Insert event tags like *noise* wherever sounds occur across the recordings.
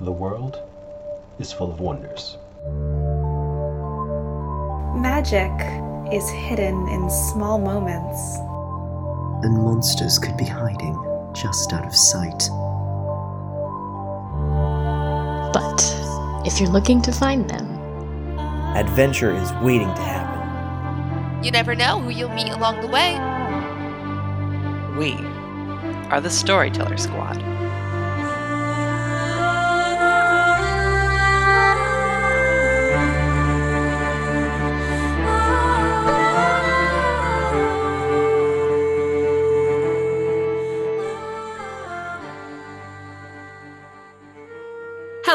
The world is full of wonders. Magic is hidden in small moments. And monsters could be hiding just out of sight. But if you're looking to find them, adventure is waiting to happen. You never know who you'll meet along the way. We are the Storyteller Squad.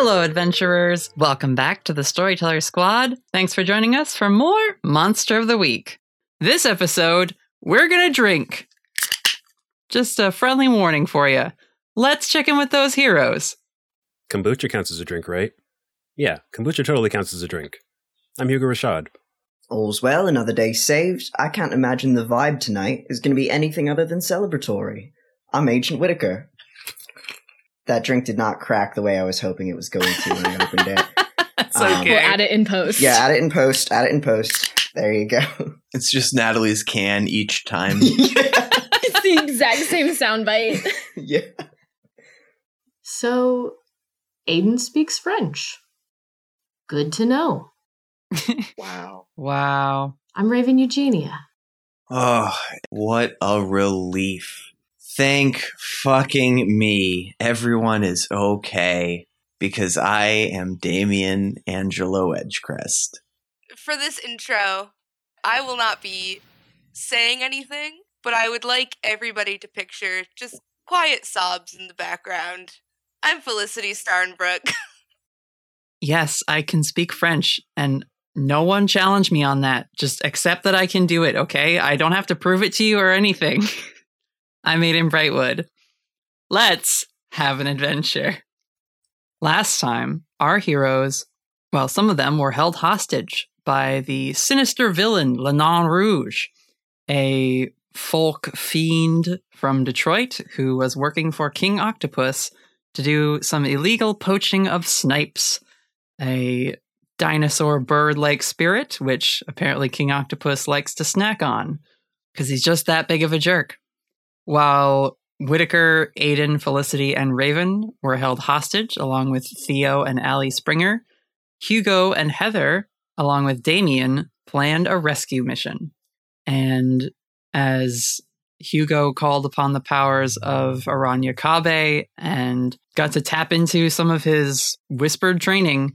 Hello, adventurers. Welcome back to the Storyteller Squad. Thanks for joining us for more Monster of the Week. This episode, we're going to drink. Just a friendly warning for you. Let's check in with those heroes. Kombucha counts as a drink, right? Yeah, kombucha totally counts as a drink. I'm Hugo Rashad. All's well, another day saved. I can't imagine the vibe tonight is going to be anything other than celebratory. I'm Agent Whitaker. That drink did not crack the way I was hoping it was going to when I opened it. *laughs* That's Um, okay. we'll add it in post. Yeah, add it in post. Add it in post. There you go. *laughs* It's just Natalie's can each time. *laughs* yeah. it's the exact same soundbite. yeah. So, Aiden speaks French. Good to know. wow. wow. I'm Raven Eugenia. Oh, what a relief. Thank fucking me. Everyone is okay because I am Damien Angelo Edgecrest. For this intro, I will not be saying anything, but I would like everybody to picture just quiet sobs in the background. I'm Felicity Starnbrook. *laughs* Yes, I can speak French, and no one challenged me on that. Just accept that I can do it, okay? I don't have to prove it to you or anything. *laughs* I'm Aiden Brightwood. Let's have an adventure. Last time, our heroes, well, some of them were held hostage by the sinister villain Lenon Rouge, a folk fiend from Detroit who was working for King Octopus to do some illegal poaching of snipes, a dinosaur bird like spirit, which apparently King Octopus likes to snack on because he's just that big of a jerk. While Whitaker, Aiden, Felicity, and Raven were held hostage along with Theo and Allie Springer, Hugo and Heather, along with Damien, planned a rescue mission. And as Hugo called upon the powers of Aranya Kabe and got to tap into some of his whispered training,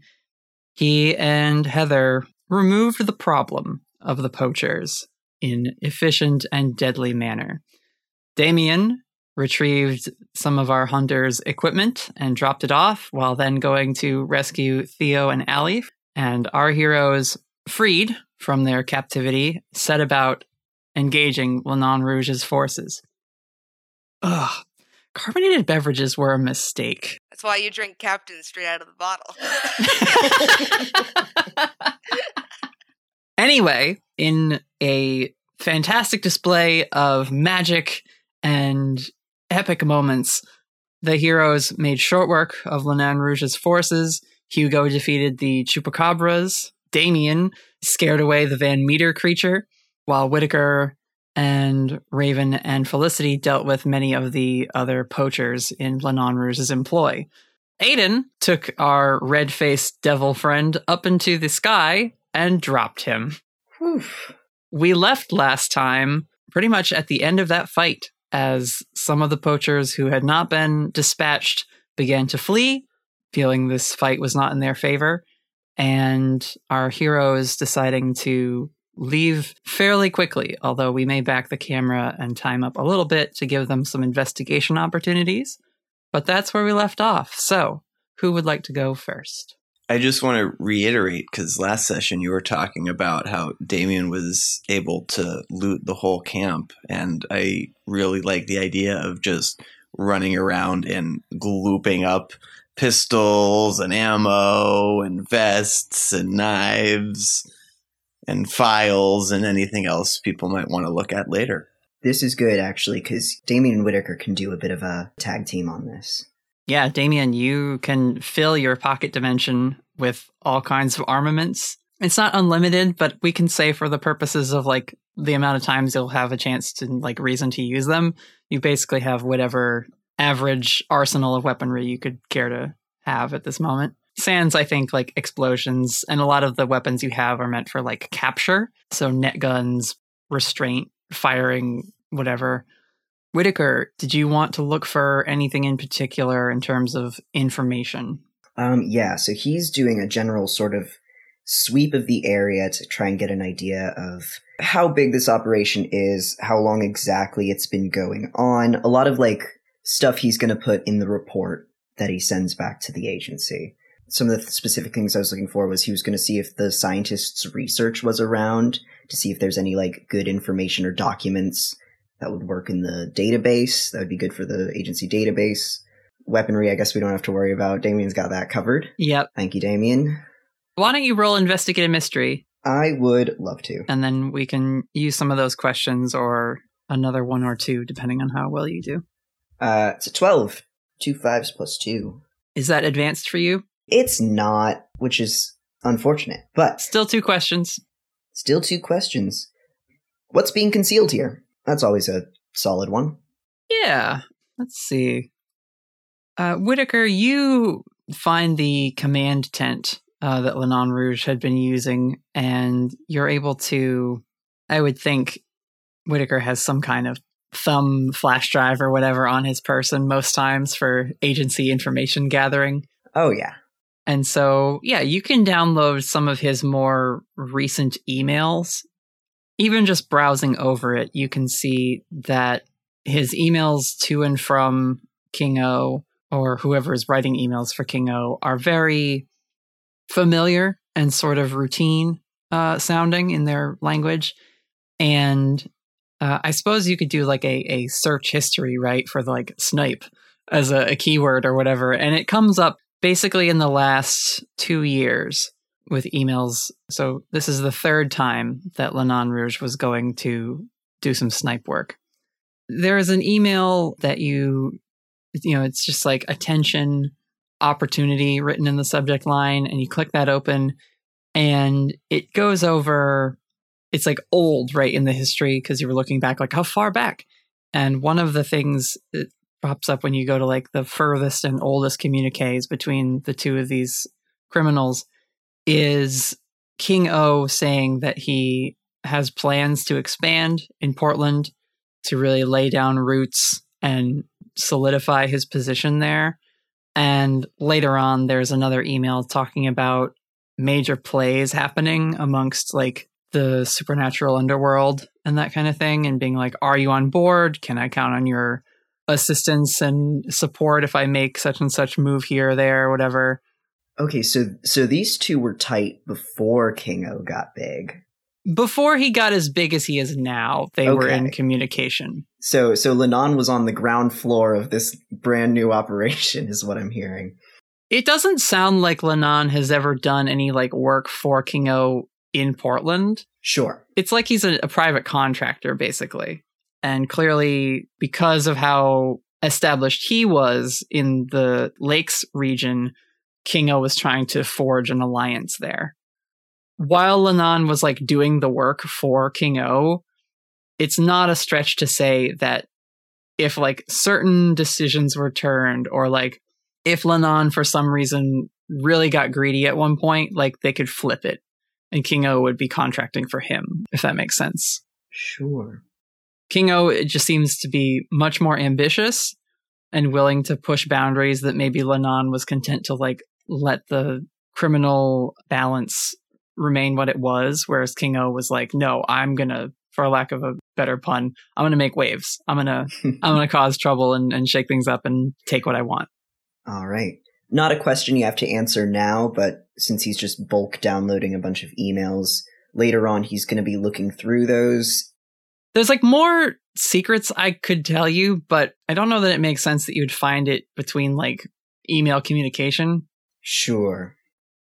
he and Heather removed the problem of the poachers in efficient and deadly manner. Damien retrieved some of our hunters' equipment and dropped it off while then going to rescue Theo and Allie. And our heroes, freed from their captivity, set about engaging Lenon Rouge's forces. Ugh, carbonated beverages were a mistake. That's why you drink Captain straight out of the bottle. *laughs* Anyway, in a fantastic display of magic and epic moments, the heroes made short work of Lenon Rouge's forces. Hugo defeated the Chupacabras. Damien scared away the Van Meter creature, while Whitaker and Raven and Felicity dealt with many of the other poachers in Lenon Rouge's employ. Aiden took our red faced devil friend up into the sky and dropped him. Whew. We left last time pretty much at the end of that fight as some of the poachers who had not been dispatched began to flee, feeling this fight was not in their favor, and our heroes deciding to leave fairly quickly, although we may back the camera and time up a little bit to give them some investigation opportunities. But that's where we left off. So, who would like to go first? I just want to reiterate because last session you were talking about how Damien was able to loot the whole camp, and I really like the idea of just running around and glooping up pistols and ammo and vests and knives and files and anything else people might want to look at later. This is good actually because Damien Whitaker can do a bit of a tag team on this. Yeah, Damien, you can fill your pocket dimension with all kinds of armaments. It's not unlimited, but we can say for the purposes of like the amount of times you'll have a chance to like reason to use them, you basically have whatever average arsenal of weaponry you could care to have at this moment. Sands, I think, like explosions, and a lot of the weapons you have are meant for like capture. So net guns, restraint, firing, whatever. Whitaker, did you want to look for anything in particular in terms of information? Um, yeah, so he's doing a general sort of sweep of the area to try and get an idea of how big this operation is, how long exactly it's been going on, a lot of like stuff he's going to put in the report that he sends back to the agency. Some of the specific things I was looking for was he was going to see if the scientists' research was around to see if there's any like good information or documents that would work in the database. That would be good for the agency database. Weaponry, I guess we don't have to worry about. Damien's got that covered. Yep. Thank you, Damien. Why don't you roll investigate a mystery? I would love to. And then we can use some of those questions or another one or two, depending on how well you do. Uh, it's a 12. Two fives plus two. Is that advanced for you? It's not, which is unfortunate, but Still two questions. still two questions. What's being concealed here? That's always a solid one. Yeah. Let's see. Uh, Whitaker, you find the command tent uh, that Lenon Rouge had been using, and you're able to. I would think Whitaker has some kind of thumb flash drive or whatever on his person most times for agency information gathering. Oh, yeah. And so, yeah, you can download some of his more recent emails. Even just browsing over it, you can see that his emails to and from King O or whoever is writing emails for King O are very familiar and sort of routine uh, sounding in their language. And uh, I suppose you could do like a, a search history, right, for like snipe as a, a keyword or whatever. And it comes up basically in the last two years with emails. So this is the third time that Lenon Rouge was going to do some snipe work. There is an email that you, you know, it's just like attention opportunity written in the subject line, and you click that open, and it goes over. It's like old, right, in the history because you were looking back, like how far back. And one of the things that pops up when you go to like the furthest and oldest communiques between the two of these criminals is King O saying that he has plans to expand in Portland to really lay down roots and solidify his position there. And later on, there's another email talking about major plays happening amongst like the supernatural underworld and that kind of thing, and being like, Are you on board? Can I count on your assistance and support if I make such and such move here or there or whatever? Okay, so so these two were tight before King O got big. Before he got as big as he is now, they were in communication. So so Lenon was on the ground floor of this brand new operation, is what I'm hearing. It doesn't sound like Lenon has ever done any like work for King O in Portland. Sure. It's like he's a, a private contractor, basically. And clearly, because of how established he was in the Lakes region, King O was trying to forge an alliance there. While Lenon was like doing the work for King O, it's not a stretch to say that if like certain decisions were turned or like if Lenon for some reason really got greedy at one point, like they could flip it and King O would be contracting for him, if that makes sense. Sure. King O it just seems to be much more ambitious and willing to push boundaries that maybe Lenon was content to like let the criminal balance remain what it was, whereas King O was like, no, I'm gonna, for lack of a better pun, I'm gonna make waves. I'm gonna *laughs* I'm gonna cause trouble and, and shake things up and take what I want. All right. Not a question you have to answer now, but since he's just bulk downloading a bunch of emails, later on he's going to be looking through those. There's like more secrets I could tell you, but I don't know that it makes sense that you would find it between like email communication. Sure.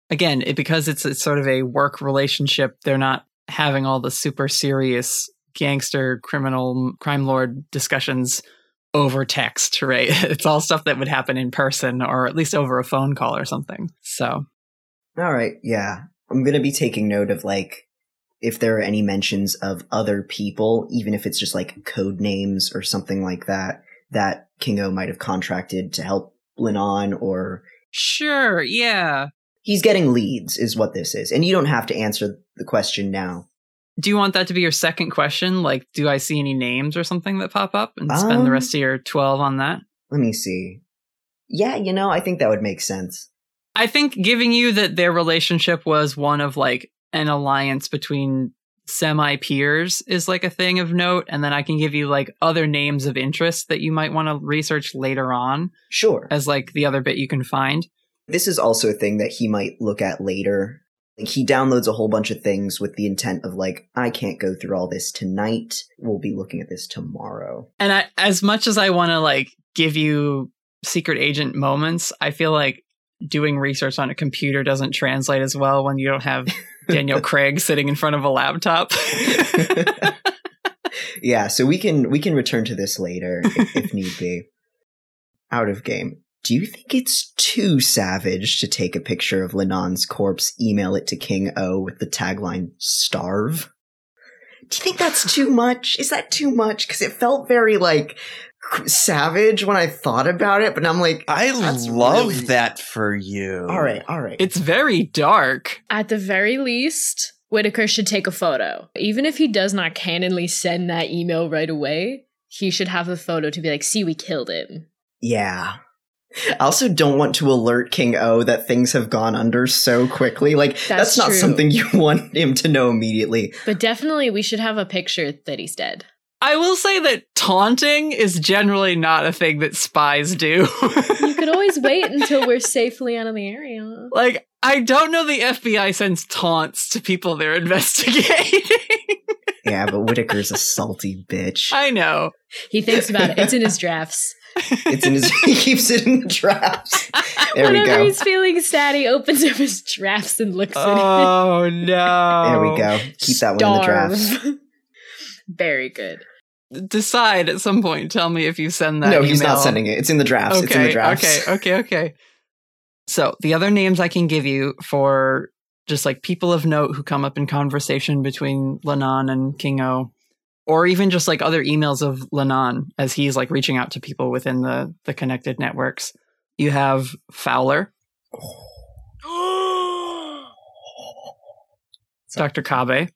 Again, it, because it's, it's sort of a work relationship, they're not having all the super serious gangster, criminal, crime lord discussions over text, right? *laughs* It's all stuff that would happen in person or at least over a phone call or something. So, All right, yeah. I'm going to be taking note of like if there are any mentions of other people, even if it's just like code names or something like that, that King O might have contracted to help Lenon or sure, yeah. he's getting leads is what this is. And you don't have to answer the question now. Do you want that to be your second question? Like, do I see any names or something that pop up and spend the Um, rest of your 12 on that? Let me see. Yeah, you know, I think that would make sense. I think giving you that their relationship was one of like an alliance between semi peers is like a thing of note. And then I can give you like other names of interest that you might want to research later on Sure. as like the other bit you can find. This is also a thing that he might look at later. Like he downloads a whole bunch of things with the intent of like, I can't go through all this tonight. We'll be looking at this tomorrow. And I, as much as I want to like give you secret agent moments, I feel like doing research on a computer doesn't translate as well when you don't have *laughs* Daniel *laughs* Craig sitting in front of a laptop. *laughs* yeah, so we can we can return to this later if, if *laughs* need be. Out of game. Do you think it's too savage to take a picture of Lenon's corpse, email it to King O with the tagline "Starve"? Do you think that's too much? Is that too much? Because it felt very like savage when I thought about it, but I'm like, I That's love really- that for you. all right, all right. it's very dark. At the very least, Whitaker should take a photo. Even if he does not canonly send that email right away, he should have a photo to be like, see, we killed him. Yeah. I also don't want to alert King O that things have gone under so quickly. Like that's, That's not true. something *laughs* you want him to know immediately. But definitely, we should have a picture that he's dead. I will say that taunting is generally not a thing that spies do. *laughs* You could always wait until we're safely out of the area. like, I don't know the FBI sends taunts to people they're *laughs* investigating. Yeah, but Whitaker's a salty bitch. I know. He thinks about it. It's in his drafts. It's in his *laughs* he keeps it in the drafts. There we Whenever go. he's feeling sad, he opens up his drafts and looks at it. Oh no. There we go. it. Keep that one in the drafts. Very good. Decide at some point. Tell me if you send that. No, he's not sending it. It's in the drafts. It's in the drafts. Okay, okay, okay. So the other names I can give you for just like people of note who come up in conversation between Lenon and King O, or even just like other emails of Lenon as he's like reaching out to people within the the connected networks. You have Fowler, *gasps* Dr. Kabe,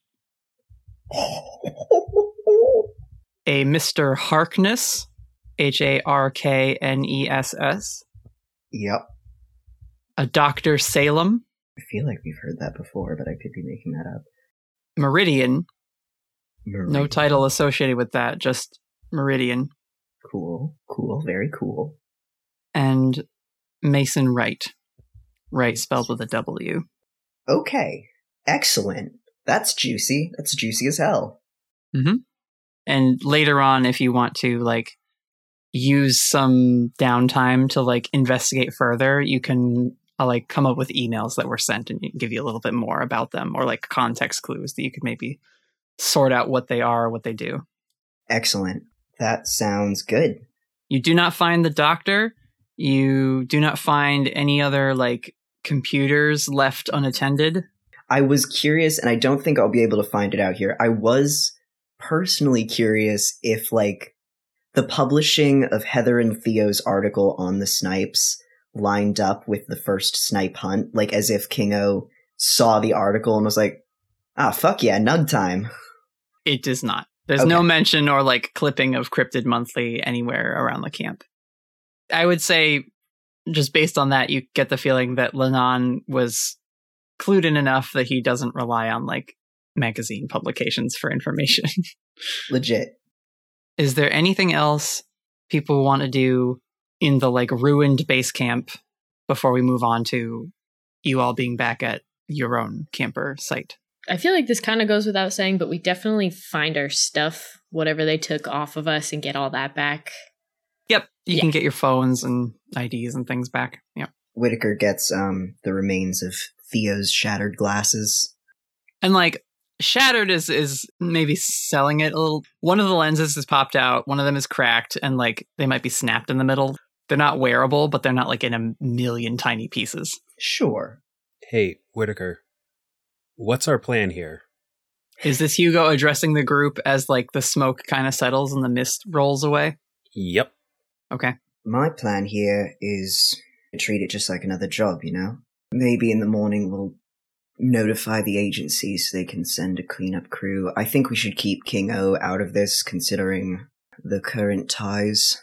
*laughs* a Mr. Harkness, H A R K N E S S, Yep. a Dr. Salem, I feel like we've heard that before, but I could be making that up. Meridian, no title associated with that, just Meridian, Cool. Cool. Very cool. and Mason Wright. Wright spelled with a W. Okay. Excellent. That's juicy. That's juicy as hell. Mm-hmm. And later on, if you want to like use some downtime to like investigate further, you can uh, like come up with emails that were sent and give you a little bit more about them or like context clues that you could maybe sort out what they are, what they do. Excellent. That sounds good. You do not find the doctor. You do not find any other like computers left unattended. I was curious, and I don't think I'll be able to find it out here. I was personally curious if, like, the publishing of Heather and Theo's article on the snipes lined up with the first snipe hunt, like as if King O saw the article and was like, ah, fuck yeah, nug time. It does not. There's no mention or like clipping of Cryptid Monthly anywhere around the camp. I would say, just based on that, you get the feeling that Lenon was clued in enough that he doesn't rely on like magazine publications for information. *laughs* Legit. Is there anything else people want to do in the like ruined base camp before we move on to you all being back at your own camper site? I feel like this kind of goes without saying, but we definitely find our stuff, whatever they took off of us, and get all that back. Yep, you Yeah. can get your phones and IDs and things back. Yep. Whitaker gets um the remains of Theo's shattered glasses. And like Shattered is is maybe selling it a little. One of the lenses has popped out. One of them is cracked, and like they might be snapped in the middle. They're not wearable, but they're not like in a million tiny pieces. Sure. Hey, Whitaker, what's our plan here? Is this Hugo addressing the group as like the smoke kind of settles and the mist rolls away? Yep. Okay. My plan here is to treat it just like another job, you know? Maybe in the morning we'll notify the agency so they can send a cleanup crew. I think we should keep King O out of this considering the current ties.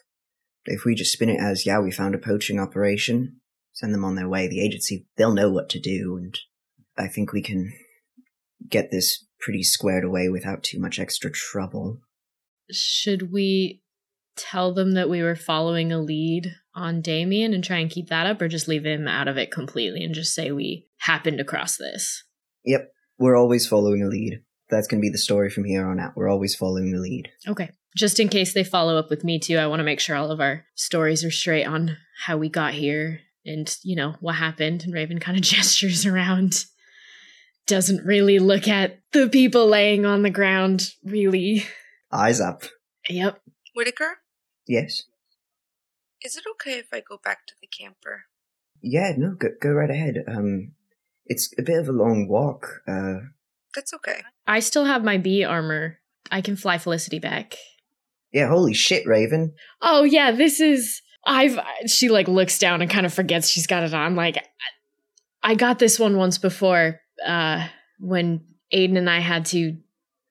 If we just spin it as, yeah, we found a poaching operation, send them on their way, the agency, they'll know what to do, and I think we can get this pretty squared away without too much extra trouble. Should we tell them that we were following a lead on Damien and try and keep that up, or just leave him out of it completely and just say we happened across this? Yep, we're always following a lead. That's going to be the story from here on out. We're always following the lead. Okay. Just in case they follow up with me too, I want to make sure all of our stories are straight on how we got here and, you know, what happened. And Raven kind of *laughs* gestures around, doesn't really look at the people laying on the ground, really. Eyes up. Yep. Whitaker, Yes. Is it okay if I go back to the camper? Yeah, no, go, go right ahead. Um, it's a bit of a long walk. Uh, That's okay. I still have my bee armor. I can fly Felicity back. yeah, holy shit, Raven. Oh yeah, this is I've she like looks down and kind of forgets she's got it on. Like I got this one once before uh when Aiden and I had to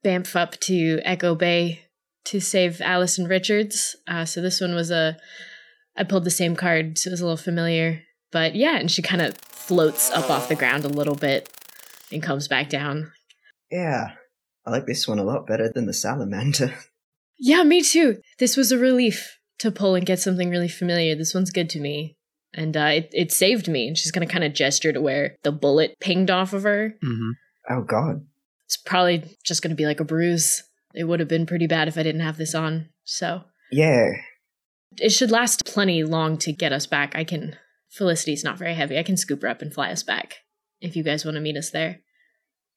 bamf up to Echo Bay to save Allison Richards. Uh so this one was a I pulled the same card, so it was a little familiar. But yeah, and she kind of floats up off the ground a little bit and comes back down. Yeah, I like this one a lot better than the salamander. *laughs* Yeah, me too. This was a relief to pull and get something really familiar. This one's good to me. And uh, it, it saved me. And she's going to kind of gesture to where the bullet pinged off of her. Mm-hmm. oh god. It's probably just going to be like a bruise. It would have been pretty bad if I didn't have this on. So Yeah, it should last plenty long to get us back. I can. Felicity's not very heavy. I can scoop her up and fly us back if you guys want to meet us there.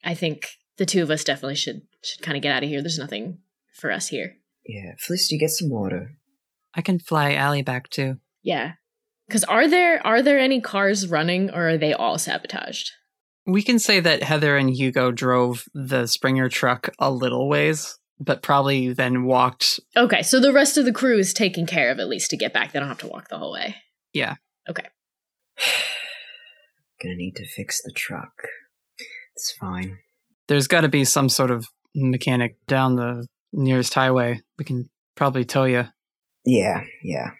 I think the two of us definitely should should kind of get out of here. There's nothing for us here. yeah. Felicity, get some water. I can fly Allie back too. Yeah. Cuz are there are there any cars running or are they all sabotaged? We can say that Heather and Hugo drove the Springer truck a little ways, but probably then walked. Okay, so the rest of the crew is taken care of at least to get back. They don't have to walk the whole way. Yeah. Okay. *sighs* Gonna need to fix the truck. It's fine. There's got to be some sort of mechanic down the nearest highway. We can probably tow you. Yeah, yeah.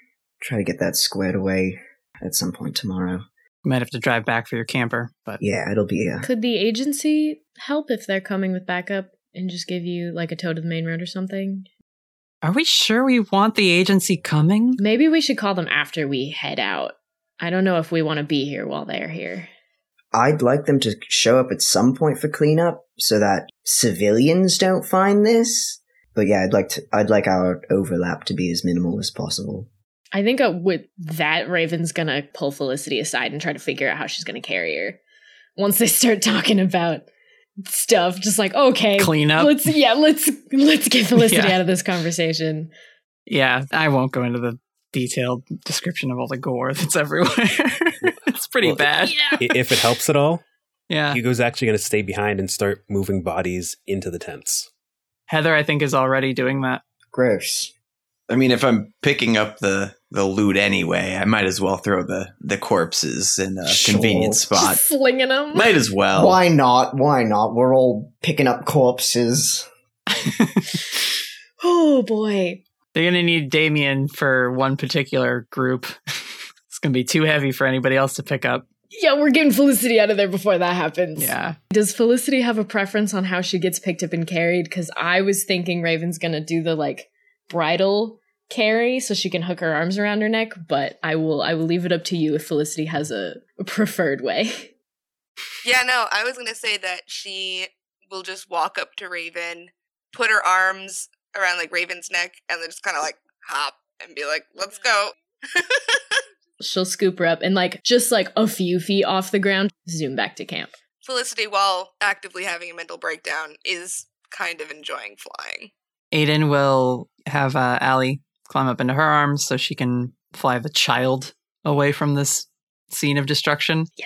Try to get that squared away at some point tomorrow. You Might have to drive back for your camper, but Yeah, it'll be uh, Could the agency help if they're coming with backup and just give you like a tow to the main road or something? are we sure we want the agency coming? Maybe we should call them after we head out. I don't know if we want to be here while they're here. I'd like them to show up at some point for cleanup so that civilians don't find this. But yeah, I'd like to I'd like our overlap to be as minimal as possible. I think uh, with that, Raven's gonna pull Felicity aside and try to figure out how she's gonna carry her. Once they start *laughs* talking about stuff, just like okay, Clean up. Let's yeah, let's let's get Felicity Yeah. out of this conversation. Yeah, I won't go into the detailed description of all the gore *laughs* that's everywhere. it's pretty Well, bad. I- If it helps at all, Yeah. Hugo's actually going to stay behind and start moving bodies into the tents. Heather, I think, is already doing that. Gross. I mean, if I'm picking up the the loot anyway, I might as well throw the the corpses in a Sure. convenient spot. Just slinging them. Might as well. Why not? Why not? We're all picking up corpses. *laughs* *laughs* Oh boy. They're going to need Damien for one particular group. *laughs* it's going to be too heavy for anybody else to pick up. Yeah, we're getting Felicity out of there before that happens. Yeah. Does Felicity have a preference on how she gets picked up and carried? Because I was thinking Raven's gonna do the like bridal carry so she can hook her arms around her neck, but I will I will leave it up to you if Felicity has a, a *laughs* preferred way. Yeah, no, I was gonna say that she will just walk up to Raven, put her arms around like Raven's neck, and then just kind of like hop and be like, "Let's go." *laughs* She'll scoop her up and like just like a few feet off the ground, zoom back to camp. Felicity, while actively having a mental breakdown, is kind of enjoying flying. Aiden will have uh, Allie climb up into her arms so she can fly the child away from this scene of destruction. Yeah.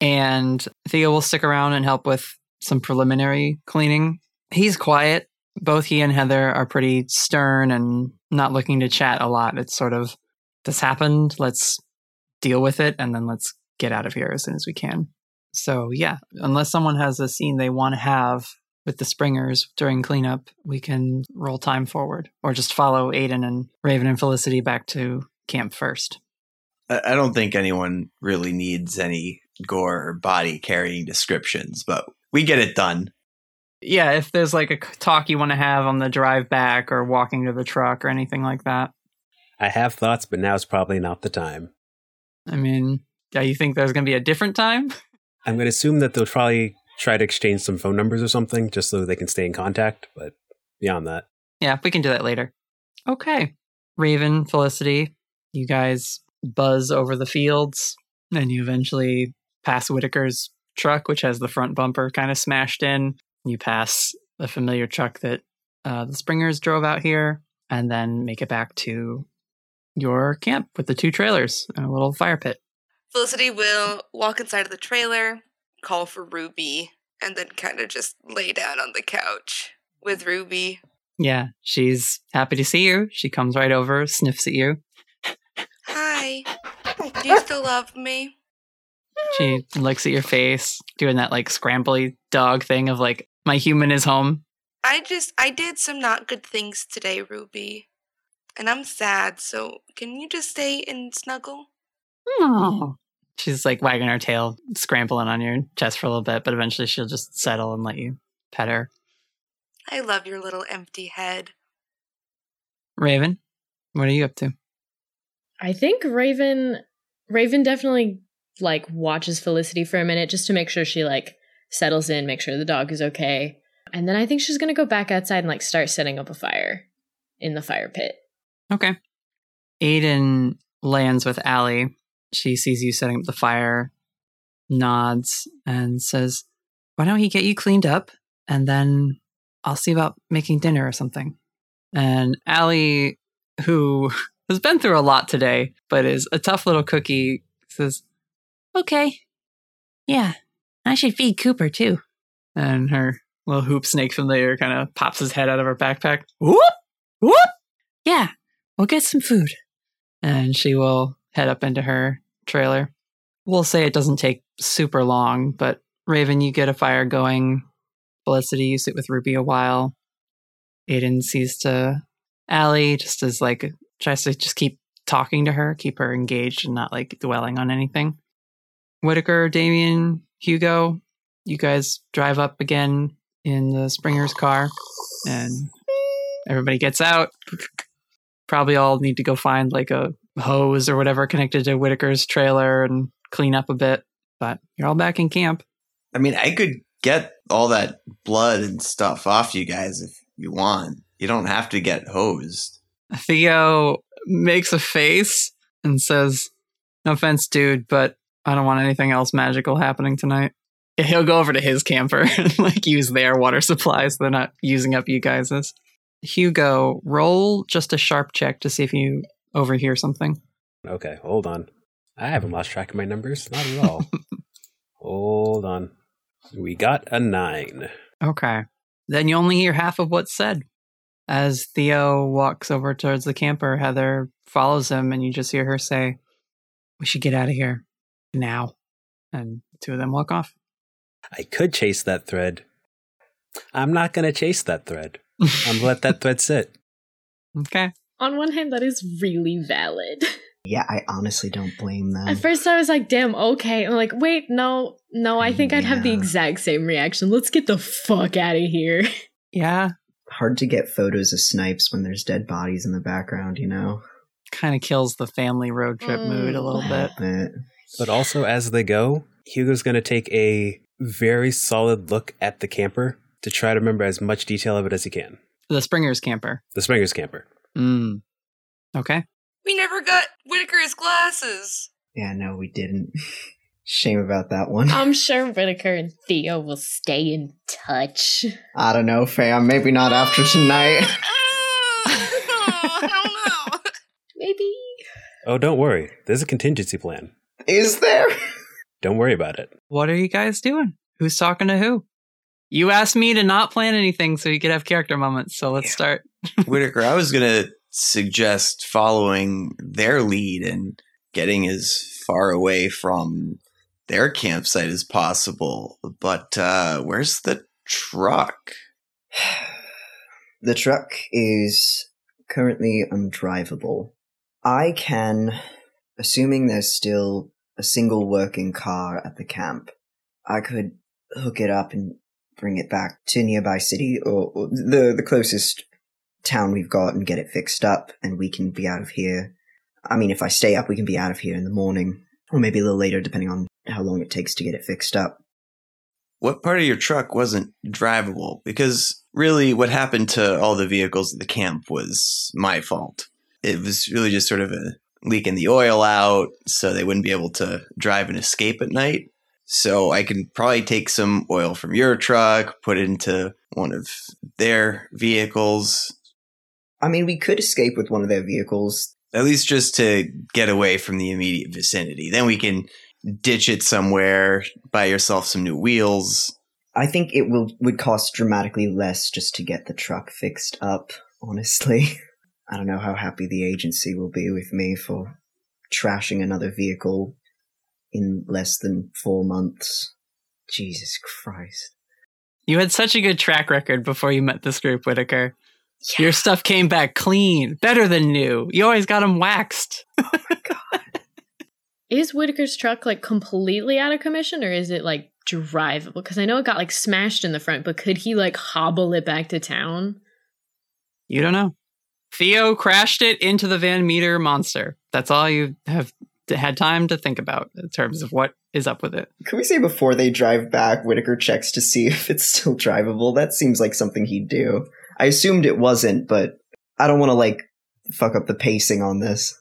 And Theo will stick around and help with some preliminary cleaning. He's quiet. Both he and Heather are pretty stern and not looking to chat a lot. It's sort of, this happened. Let's deal with it and then let's get out of here as soon as we can. So, yeah, unless someone has a scene they want to have with the Springers during cleanup, we can roll time forward or just follow Aiden and Raven and Felicity back to camp first. I I don't think anyone really needs any gore or body carrying descriptions, but we get it done. Yeah, if there's like a talk you want to have on the drive back or walking to the truck or anything like that. I have thoughts, but now's probably not the time. I mean, yeah, you think there's going to be a different time? *laughs* I'm going to assume that they'll probably try to exchange some phone numbers or something just so they can stay in contact, but beyond that. Yeah, we can do that later. Okay. Raven, Felicity, you guys buzz over the fields and you eventually pass Whitaker's truck, which has the front bumper kind of smashed in. You pass a familiar truck that uh, the Springers drove out here and then make it back to your camp with the two trailers and a little fire pit. Felicity will walk inside of the trailer, call for Ruby, and then kind of just lay down on the couch with Ruby. Yeah, she's happy to see you. She comes right over, sniffs at you. Hi. *laughs* Do you still love me? She looks at your face, doing that like scrambly dog thing of like, my human is home. I just I did some not good things today, Ruby. And I'm sad, so can you just stay and snuggle? Oh. She's like wagging her tail, scrambling on your chest for a little bit, but eventually she'll just settle and let you pet her. I love your little empty head. Raven, what are you up to? I think Raven Raven definitely like watches Felicity for a minute just to make sure she like settles in, make sure the dog is okay. And then I think she's gonna go back outside and like start setting up a fire in the fire pit. Okay. Aiden lands with Allie. She sees you setting up the fire, nods, and says, Why don't he get you cleaned up? And then I'll see about making dinner or something. And Allie, who *laughs* has been through a lot today, but is a tough little cookie, says, Okay. Yeah. I should feed Cooper too. And her little hoop snake familiar kind of pops his head out of her backpack. Whoop! Whoop! Yeah, we'll get some food. And she will head up into her trailer. We'll say it doesn't take super long, but Raven, you get a fire going. Felicity, you sit with Ruby a while. Aiden sees to Allie, just as like tries to just keep talking to her, keep her engaged and not like dwelling on anything. Whitaker, Damien, Hugo, you guys drive up again in the Springer's car, and everybody gets out. *laughs* Probably all need to go find like a hose or whatever connected to Whitaker's trailer and clean up a bit. But you're all back in camp. I mean, I could get all that blood and stuff off you guys if you want. You don't have to get hosed. Theo makes a face and says, No offense, dude, but I don't want anything else magical happening tonight. He'll go over to his camper *laughs* and like use their water supplies. They're not using up you guys's. Hugo, roll just a sharp check to see if you overhear something. Okay, hold on. I haven't lost track of my numbers. Not at all. *laughs* hold on. We got a nine. Okay. Then you only hear half of what's said. As Theo walks over towards the camper, Heather follows him, and you just hear her say, We should get out of here now. And the two of them walk off. I could chase that thread. I'm not going to chase that thread. *laughs* I'm going to let that thread sit. Okay. On one hand, that is really valid. *laughs* Yeah, I honestly don't blame them. At first, I was like, damn, okay. I'm like, wait, no, no, I think I'd have the exact same reaction. Let's get the fuck out of here. *laughs* Yeah. Hard to get photos of snipes when there's dead bodies in the background, you know? Kind of kills the family road trip mm. mood a little bit. But But also, as they go, Hugo's going to take a very solid look at the camper to try to remember as much detail of it as he can. The Springer's camper. The Springer's camper. Mm. Okay. We never got Whitaker's glasses. yeah, no, we didn't. *laughs* Shame about that one. I'm sure Whitaker and Theo will stay in touch. I don't know, fam. Maybe not after tonight. *laughs* *laughs* I don't know. Maybe. Oh, don't worry. There's a contingency plan. Is there? Don't worry about it. What are you guys doing? Who's talking to who? You asked me to not plan anything so you could have character moments. So let's start. *laughs* Whitaker, I was going to suggest following their lead and getting as far away from their campsite as possible. But uh, where's the truck? *sighs* The truck is currently undrivable. I can, assuming there's still a single working car at the camp, I could hook it up and bring it back to nearby city or, or the the closest town we've got and get it fixed up, and we can be out of here. I mean, if I stay up, we can be out of here in the morning, or maybe a little later, depending on how long it takes to get it fixed up. What part of your truck wasn't drivable? Because really, what happened to all the vehicles at the camp was my fault. It was really just sort of a leaking the oil out so they wouldn't be able to drive and escape at night. So I can probably take some oil from your truck, put it into one of their vehicles, I mean, we could escape with one of their vehicles. at least just to get away from the immediate vicinity. Then we can ditch it somewhere, buy yourself some new wheels. I think it will would cost dramatically less just to get the truck fixed up, honestly. *laughs* I don't know how happy the agency will be with me for trashing another vehicle in less than four months. Jesus Christ. You had such a good track record before you met this group, Whitaker. Your stuff came back clean, better than new. You always got them waxed. *laughs* Oh my god. is Whitaker's truck like completely out of commission or is it like drivable? Because I know it got like smashed in the front, but could he like hobble it back to town? You don't know. Theo crashed it into the Van Meter monster. That's all you have had time to think about in terms of what is up with it. Can we say before they drive back, Whitaker checks to see *laughs* if it's still drivable? That seems like something he'd do. I assumed it wasn't, but I don't want to like fuck up the pacing on this.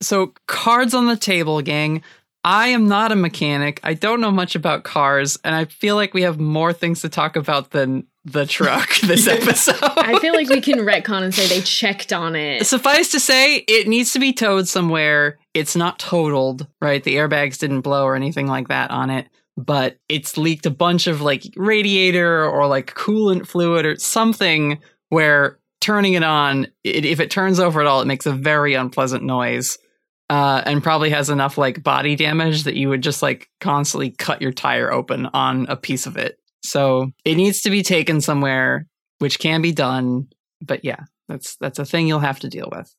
So, cards on the table, gang. I am not a mechanic. I don't know much about cars, and I feel like we have more things to talk about than the truck *laughs* this *laughs* episode. I feel like we can retcon and say they checked on it. Suffice to say, it needs to be towed somewhere. It's not totaled, right? The airbags didn't blow or anything like that on it, but it's leaked a bunch of like radiator or like coolant fluid or something where turning it on, it, if it turns over at all, it makes a very unpleasant noise. Uh, and probably has enough like body damage that you would just like constantly cut your tire open on a piece of it. So it needs to be taken somewhere, which can be done. But yeah, that's that's a thing you'll have to deal with.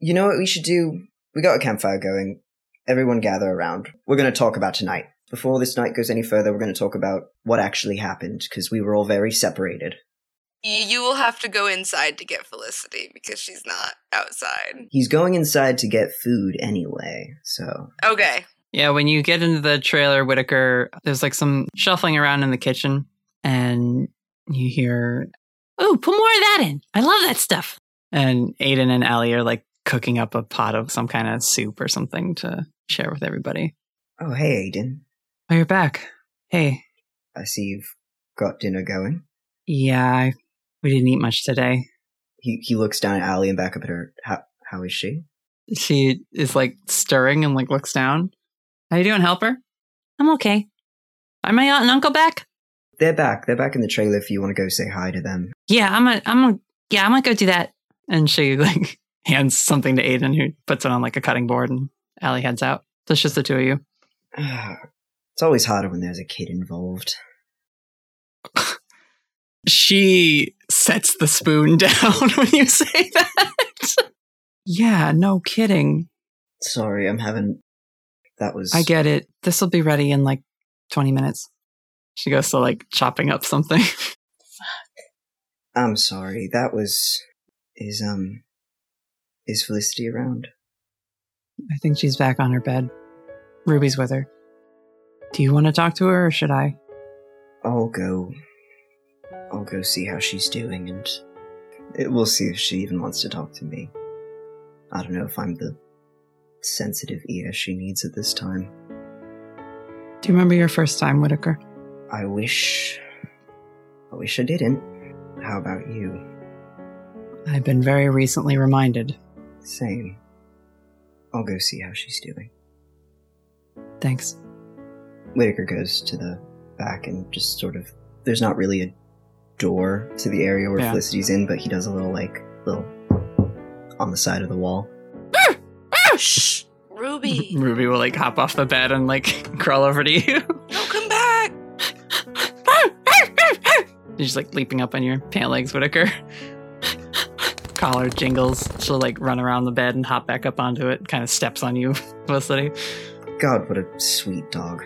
You know what we should do? We got a campfire going. Everyone gather around. We're going to talk about tonight. Before this night goes any further, we're going to talk about what actually happened because we were all very separated. You will have to go inside to get Felicity because she's not outside. He's going inside to get food anyway, so Okay. Yeah, when you get into the trailer, Whitaker, there's like some shuffling around in the kitchen, and you hear, "Oh, put more of that in! I love that stuff." And Aiden and Allie are like cooking up a pot of some kind of soup or something to share with everybody. Oh, hey, Aiden. Oh, you're back. Hey, I see you've got dinner going. yeah, I, we didn't eat much today. He he looks down at Allie and back up at her. How how is she? She is like stirring and like looks down. How you doing, helper? I'm okay. Are my aunt and uncle back? They're back. They're back in the trailer if you want to go say hi to them. Yeah, I'm a, I'm a, yeah, I'm gonna go do that. And she *laughs* like hands something to Aiden, who puts it on like a cutting board, and Allie heads out. So it's just the two of you. *sighs* it's always harder when there's a kid involved. *laughs* She sets the spoon *laughs* down when you say that. yeah, no kidding. Sorry, I'm having. That was. I get it. This will be ready in like 20 minutes. She goes to like chopping up something. Fuck. *laughs* I'm sorry. That was. Is um. Is Felicity around? I think she's back on her bed. Ruby's with her. Do you want to talk to her or should I? I'll go. I'll go see how she's doing, and it, we'll see if she even wants to talk to me. I don't know if I'm the sensitive ear she needs at this time. Do you remember your first time, Whitaker? I wish. I wish I didn't. How about you? I've been very recently reminded. Same. I'll go see how she's doing. Thanks. Whitaker goes to the back and just sort of. There's not really a door to the area where Yeah. Felicity's in, but he does a little, like, little. on the side of the wall. Shh, Ruby. *laughs* Ruby will like hop off the bed and like *laughs* crawl over to you. No, come back. *laughs* She's like leaping up on your pant legs, Whitaker. Collar jingles. She'll like run around the bed and hop back up onto it. Kind of steps on you, Felicity. God, what a sweet dog.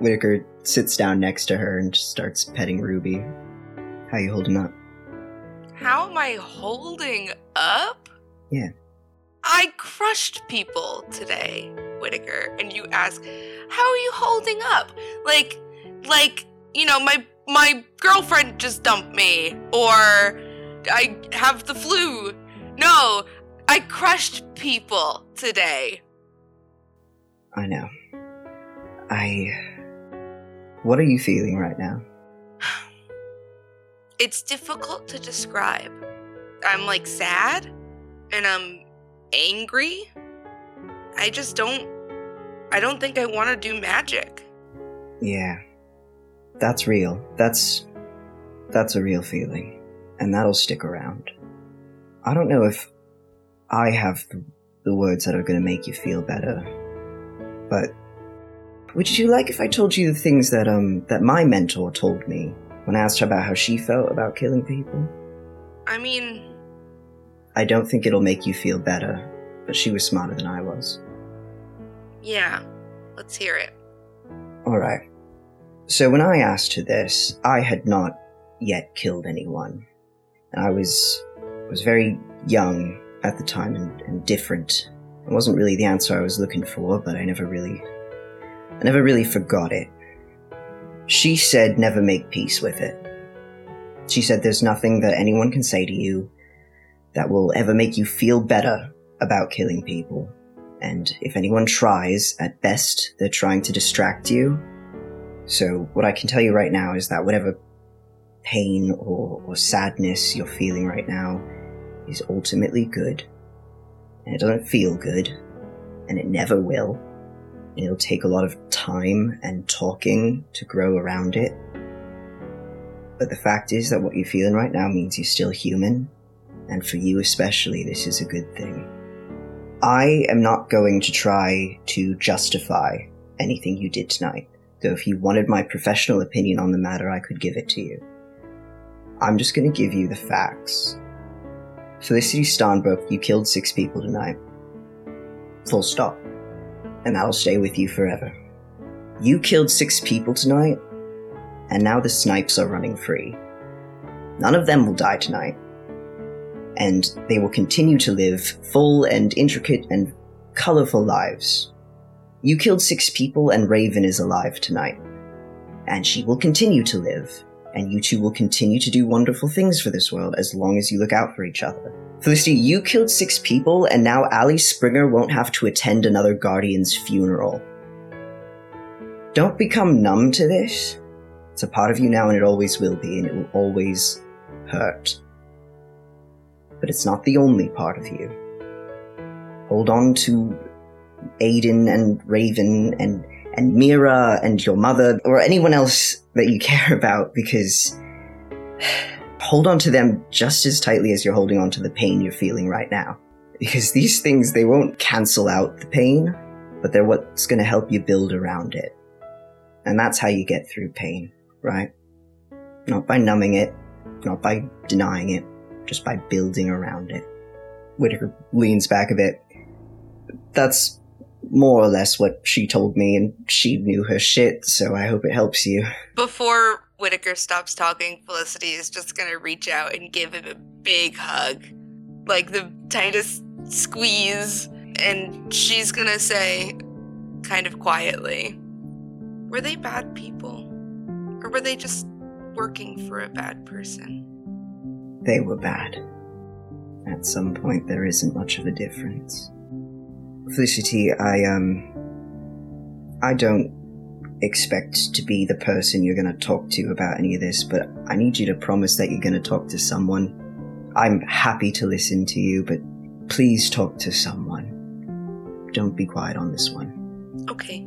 Whitaker sits down next to her and just starts petting Ruby. How you holding up? How am I holding up? Yeah. I crushed people today, Whitaker, and you ask, "How are you holding up?" Like, like you know, my my girlfriend just dumped me, or I have the flu. No, I crushed people today. I know. I. What are you feeling right now? *sighs* It's difficult to describe. I'm like sad, and I'm angry. I just don't. I don't think I want to do magic. Yeah. That's real. That's. That's a real feeling. And that'll stick around. I don't know if I have the, the words that are going to make you feel better. But. Would you like if I told you the things that, um, that my mentor told me when I asked her about how she felt about killing people? I mean, I don't think it'll make you feel better, but she was smarter than I was. yeah. Let's hear it. Alright. So when I asked her this, I had not yet killed anyone. And I was was very young at the time and, and different. It wasn't really the answer I was looking for, but I never really I never really forgot it. She said never make peace with it. She said there's nothing that anyone can say to you that will ever make you feel better about killing people. And if anyone tries, at best, they're trying to distract you. So, what I can tell you right now is that whatever pain or, or sadness you're feeling right now is ultimately good. And it doesn't feel good, and it never will. And it'll take a lot of time and talking to grow around it. But the fact is that what you're feeling right now means you're still human, and for you especially, this is a good thing. I am not going to try to justify anything you did tonight, though if you wanted my professional opinion on the matter, I could give it to you. I'm just going to give you the facts. Felicity Starnbrook, you killed six people tonight. Full stop. And that'll stay with you forever. You killed six people tonight, and now the snipes are running free. None of them will die tonight. And they will continue to live full and intricate and colorful lives. You killed six people, and Raven is alive tonight. And she will continue to live, and you two will continue to do wonderful things for this world as long as you look out for each other. Felicity, you killed six people, and now Allie Springer won't have to attend another Guardian's funeral. Don't become numb to this. It's a part of you now, and it always will be, and it will always hurt. But it's not the only part of you. Hold on to Aiden and Raven and and Mira and your mother or anyone else that you *laughs* care about because *sighs* hold on to them just as tightly as you're holding on to the pain you're feeling right now. Because these things, they won't cancel out the pain, but they're what's going to help you build around it. And that's how you get through pain, right? Not by numbing it, not by denying it, just by building around it. Whitaker leans back a bit. That's more or less what she told me, and she knew her shit, so I hope it helps you. Before Whitaker stops talking, Felicity is just gonna reach out and give him a big hug. Like the tightest squeeze. And she's gonna say, kind of quietly, Were they bad people? Or were they just working for a bad person? They were bad. At some point, there isn't much of a difference. Felicity, I, um. I don't expect to be the person you're going to talk to about any of this, but I need you to promise that you're going to talk to someone. I'm happy to listen to you, but please talk to someone. Don't be quiet on this one. Okay.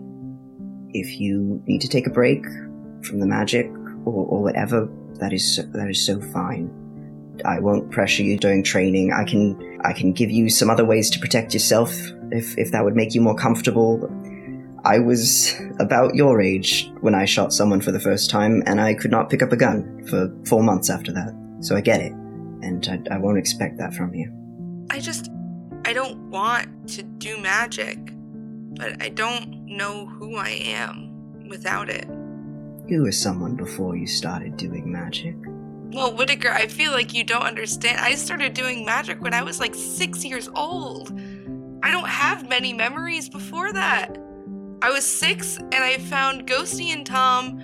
If you need to take a break from the magic or, or whatever, that is so, that is so fine. I won't pressure you during training. I can I can give you some other ways to protect yourself if if that would make you more comfortable. I was about your age when I shot someone for the first time, and I could not pick up a gun for four months after that. So I get it, and I, I won't expect that from you. I just I don't want to do magic, but I don't know who I am without it. You were someone before you started doing magic. Well, Whitaker, I feel like you don't understand. I started doing magic when I was like six years old. I don't have many memories before that. I was six and I found Ghosty and Tom.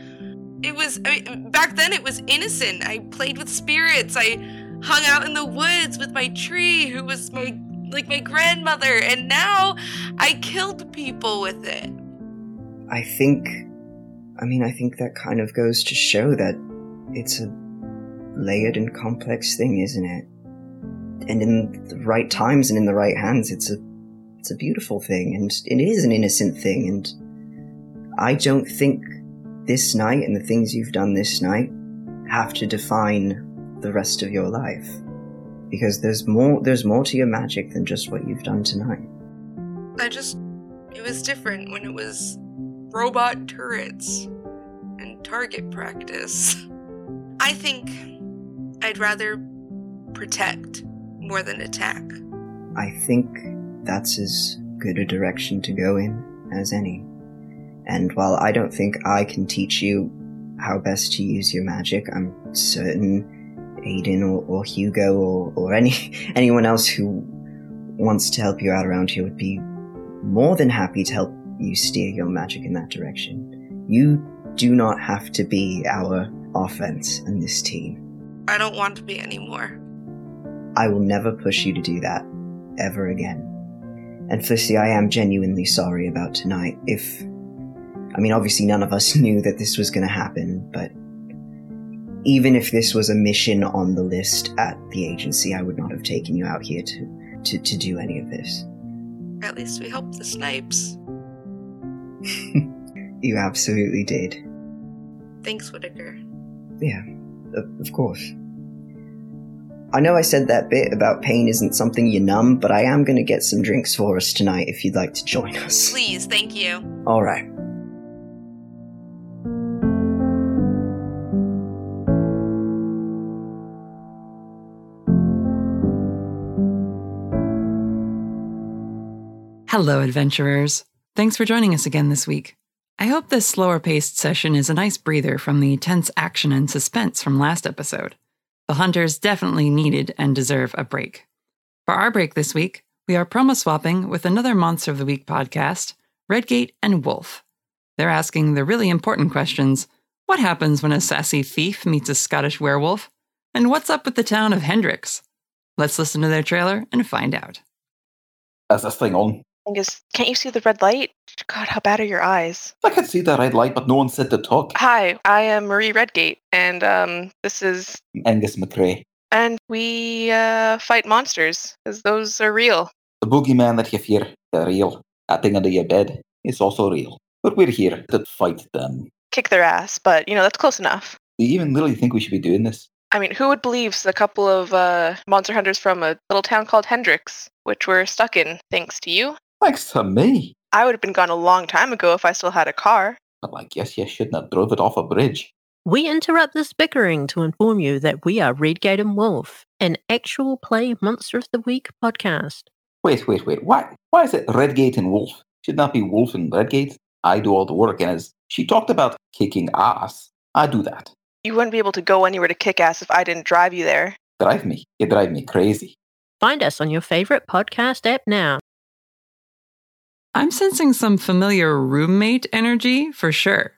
It was, I mean, back then it was innocent. I played with spirits. I hung out in the woods with my tree, who was my, like my grandmother. And now I killed people with it. I think, I mean, I think that kind of goes to show that it's a layered and complex thing, isn't it? And in the right times and in the right hands, it's a it's a beautiful thing, and it is an innocent thing. And I don't think this night and the things you've done this night have to define the rest of your life, because there's more there's more to your magic than just what you've done tonight. I just, it was different when it was robot turrets and target practice. I think I'd rather protect more than attack. I think that's as good a direction to go in as any. And while I don't think I can teach you how best to use your magic, I'm certain Aiden or, or Hugo or, or any *laughs* anyone else who wants to help you out around here would be more than happy to help you steer your magic in that direction. You do not have to be our offense in this team. I don't want to be anymore. I will never push you to do that ever again. And Felicity, I am genuinely sorry about tonight. If, I mean, obviously none of us *laughs* knew that this was going to happen, but even if this was a mission on the list at the agency, I would not have taken you out here to, to, to do any of this. At least we helped the Snipes. *laughs* you absolutely did. Thanks, Whitaker. Yeah, of, of course. I know I said that bit about pain isn't something you numb, but I am going to get some drinks for us tonight if you'd like to join us. Please, thank you. All right. Hello, adventurers. Thanks for joining us again this week. I hope this slower paced session is a nice breather from the tense action and suspense from last episode. The hunters definitely needed and deserve a break. For our break this week, we are promo swapping with another Monster of the Week podcast, Redgate and Wolf. They're asking the really important questions what happens when a sassy thief meets a Scottish werewolf? And what's up with the town of Hendrix? Let's listen to their trailer and find out. Is this thing on? Thing is, can't you see the red light? God, how bad are your eyes? I can see that red light, but no one said to talk. Hi, I am Marie Redgate, and um, this is Angus McRae. and we uh, fight monsters because those are real. The boogeyman that you fear, they're real. That thing under your bed is also real. But we're here to fight them. Kick their ass, but you know that's close enough. Do you even literally think we should be doing this? I mean, who would believe a couple of uh, monster hunters from a little town called Hendrix, which we're stuck in thanks to you? Thanks to me. I would have been gone a long time ago if I still had a car. But I guess you shouldn't have drove it off a bridge. We interrupt this bickering to inform you that we are Redgate and Wolf, an actual play Monster of the Week podcast. Wait, wait, wait. Why? Why is it Redgate and Wolf? Should not be Wolf and Redgate. I do all the work, and as she talked about kicking ass, I do that. You wouldn't be able to go anywhere to kick ass if I didn't drive you there. Drive me. You drive me crazy. Find us on your favorite podcast app now. I'm sensing some familiar roommate energy for sure.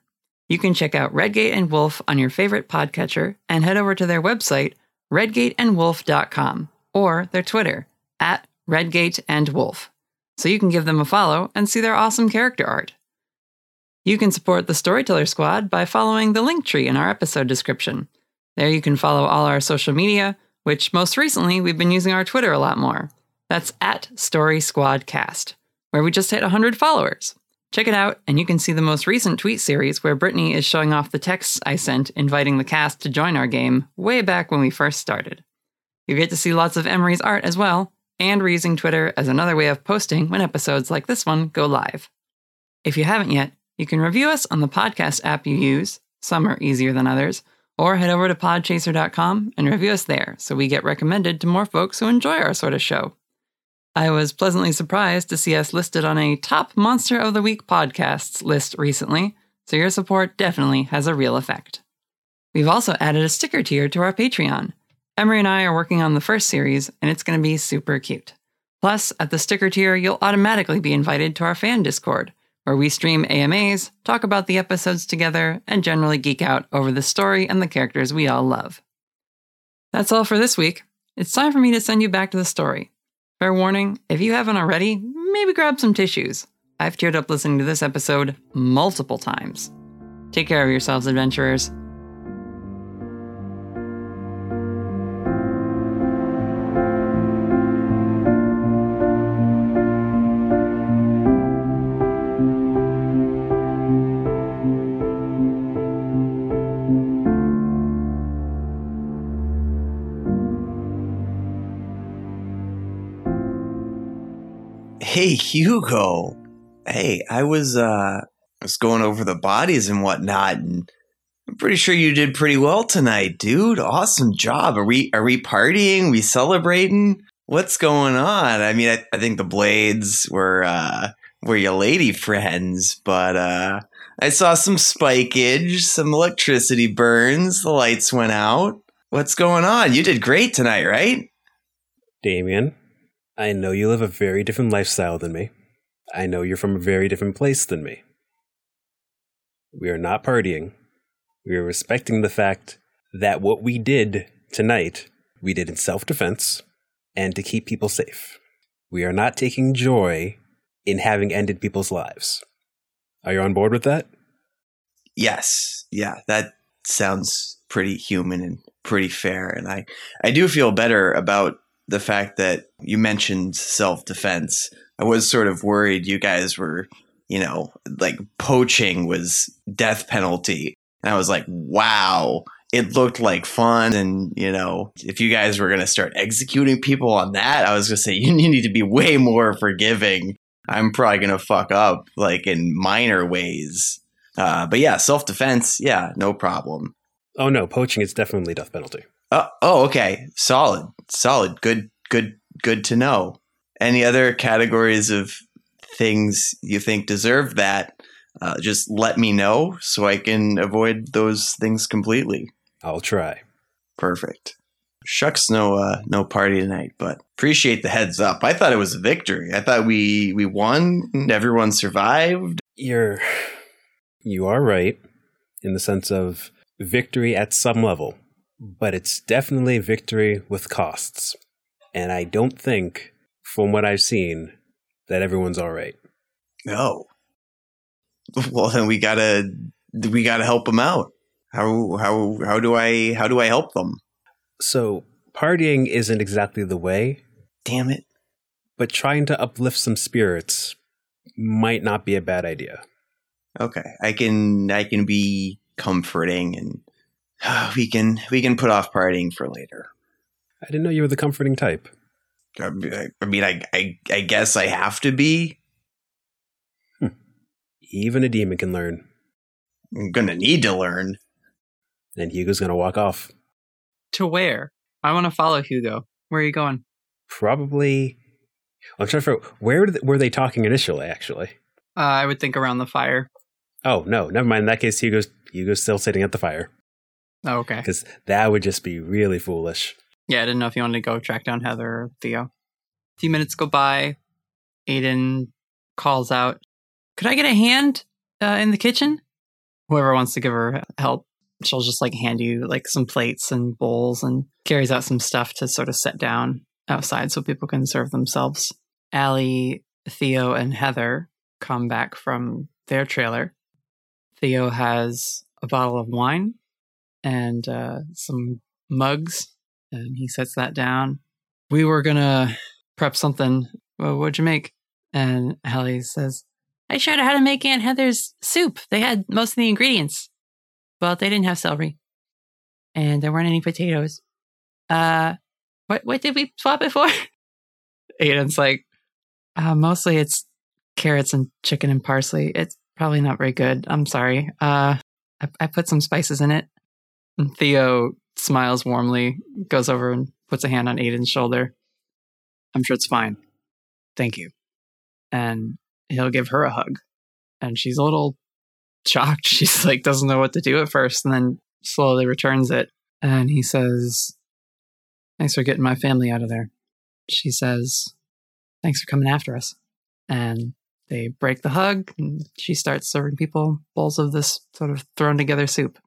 You can check out Redgate and Wolf on your favorite podcatcher and head over to their website, redgateandwolf.com, or their Twitter, at Redgate and Wolf, so you can give them a follow and see their awesome character art. You can support the Storyteller Squad by following the link tree in our episode description. There you can follow all our social media, which most recently we've been using our Twitter a lot more. That's at Story Squad Cast, where we just hit 100 followers. Check it out, and you can see the most recent tweet series where Brittany is showing off the texts I sent inviting the cast to join our game way back when we first started. You get to see lots of Emery's art as well, and we're using Twitter as another way of posting when episodes like this one go live. If you haven't yet, you can review us on the podcast app you use, some are easier than others, or head over to podchaser.com and review us there so we get recommended to more folks who enjoy our sort of show. I was pleasantly surprised to see us listed on a top Monster of the Week podcasts list recently, so your support definitely has a real effect. We've also added a sticker tier to our Patreon. Emery and I are working on the first series, and it's going to be super cute. Plus, at the sticker tier, you'll automatically be invited to our fan Discord, where we stream AMAs, talk about the episodes together, and generally geek out over the story and the characters we all love. That's all for this week. It's time for me to send you back to the story. Fair warning if you haven't already, maybe grab some tissues. I've teared up listening to this episode multiple times. Take care of yourselves, adventurers. Hey Hugo. Hey, I was uh I was going over the bodies and whatnot and I'm pretty sure you did pretty well tonight, dude. Awesome job. Are we are we partying? Are We celebrating? What's going on? I mean, I, I think the blades were uh were your lady friends, but uh I saw some spikeage, some electricity burns, the lights went out. What's going on? You did great tonight, right? Damien, I know you live a very different lifestyle than me. I know you're from a very different place than me. We are not partying. We are respecting the fact that what we did tonight, we did in self defense and to keep people safe. We are not taking joy in having ended people's lives. Are you on board with that? Yes. Yeah, that sounds pretty human and pretty fair. And I, I do feel better about the fact that you mentioned self defense. I was sort of worried you guys were, you know, like poaching was death penalty. And I was like, wow, it looked like fun. And, you know, if you guys were going to start executing people on that, I was going to say, *laughs* you need to be way more forgiving. I'm probably going to fuck up like in minor ways. Uh, but yeah, self defense, yeah, no problem. Oh no, poaching is definitely death penalty. Uh, oh, okay. Solid. Solid. Good, good, good to know. Any other categories of things you think deserve that? Uh, just let me know so I can avoid those things completely. I'll try. Perfect. Shucks, no, uh, no party tonight, but appreciate the heads up. I thought it was a victory. I thought we we won. Everyone survived. You're, you are right in the sense of victory at some level but it's definitely victory with costs. And I don't think, from what I've seen, that everyone's all right. No. Well, then we gotta we gotta help them out. How how how do I how do I help them? So partying isn't exactly the way. Damn it! But trying to uplift some spirits might not be a bad idea. Okay, I can I can be comforting and *sighs* we can we can put off partying for later. I didn't know you were the comforting type. I mean, I I, I guess I have to be. Hmm. Even a demon can learn. I'm gonna need to learn. And Hugo's gonna walk off. To where? I want to follow Hugo. Where are you going? Probably. I'm trying to. figure Where were they talking initially? Actually, uh, I would think around the fire. Oh no, never mind. In that case, Hugo's Hugo's still sitting at the fire. Oh, okay. Because that would just be really foolish. Yeah, I didn't know if you wanted to go track down Heather or Theo. A few minutes go by. Aiden calls out, Could I get a hand uh, in the kitchen? Whoever wants to give her help, she'll just like hand you like some plates and bowls and carries out some stuff to sort of set down outside so people can serve themselves. Allie, Theo, and Heather come back from their trailer. Theo has a bottle of wine and uh, some mugs, and he sets that down. We were gonna prep something. Well, what'd you make? And Allie says, I showed her how to make Aunt Heather's soup. They had most of the ingredients, but they didn't have celery, and there weren't any potatoes. Uh, what what did we swap it for? *laughs* Aiden's like, uh, mostly it's carrots and chicken and parsley. It's probably not very good. I'm sorry. Uh, I, I put some spices in it. And Theo smiles warmly, goes over and puts a hand on Aiden's shoulder. I'm sure it's fine. Thank you. And he'll give her a hug. And she's a little shocked. *laughs* She's like, doesn't know what to do at first, and then slowly returns it. And he says, Thanks for getting my family out of there. She says, Thanks for coming after us. And they break the hug, and she starts serving people bowls of this sort of thrown together soup.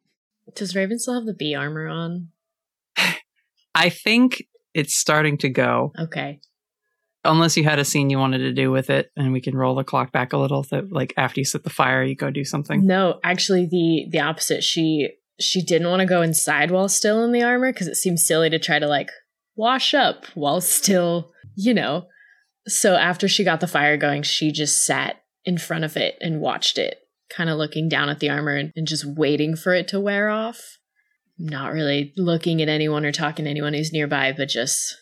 Does Raven still have the bee armor on? I think it's starting to go. Okay. Unless you had a scene you wanted to do with it, and we can roll the clock back a little. That like after you set the fire, you go do something. No, actually, the the opposite. She she didn't want to go inside while still in the armor because it seems silly to try to like wash up while still, you know. So after she got the fire going, she just sat in front of it and watched it, kind of looking down at the armor and, and just waiting for it to wear off. Not really looking at anyone or talking to anyone who's nearby, but just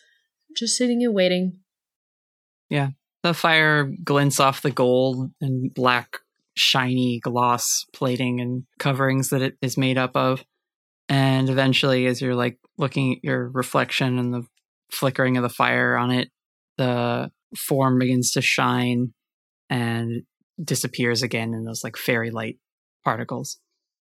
just sitting and waiting. Yeah. The fire glints off the gold and black, shiny gloss plating and coverings that it is made up of. And eventually, as you're like looking at your reflection and the flickering of the fire on it, the form begins to shine and disappears again in those like fairy light particles.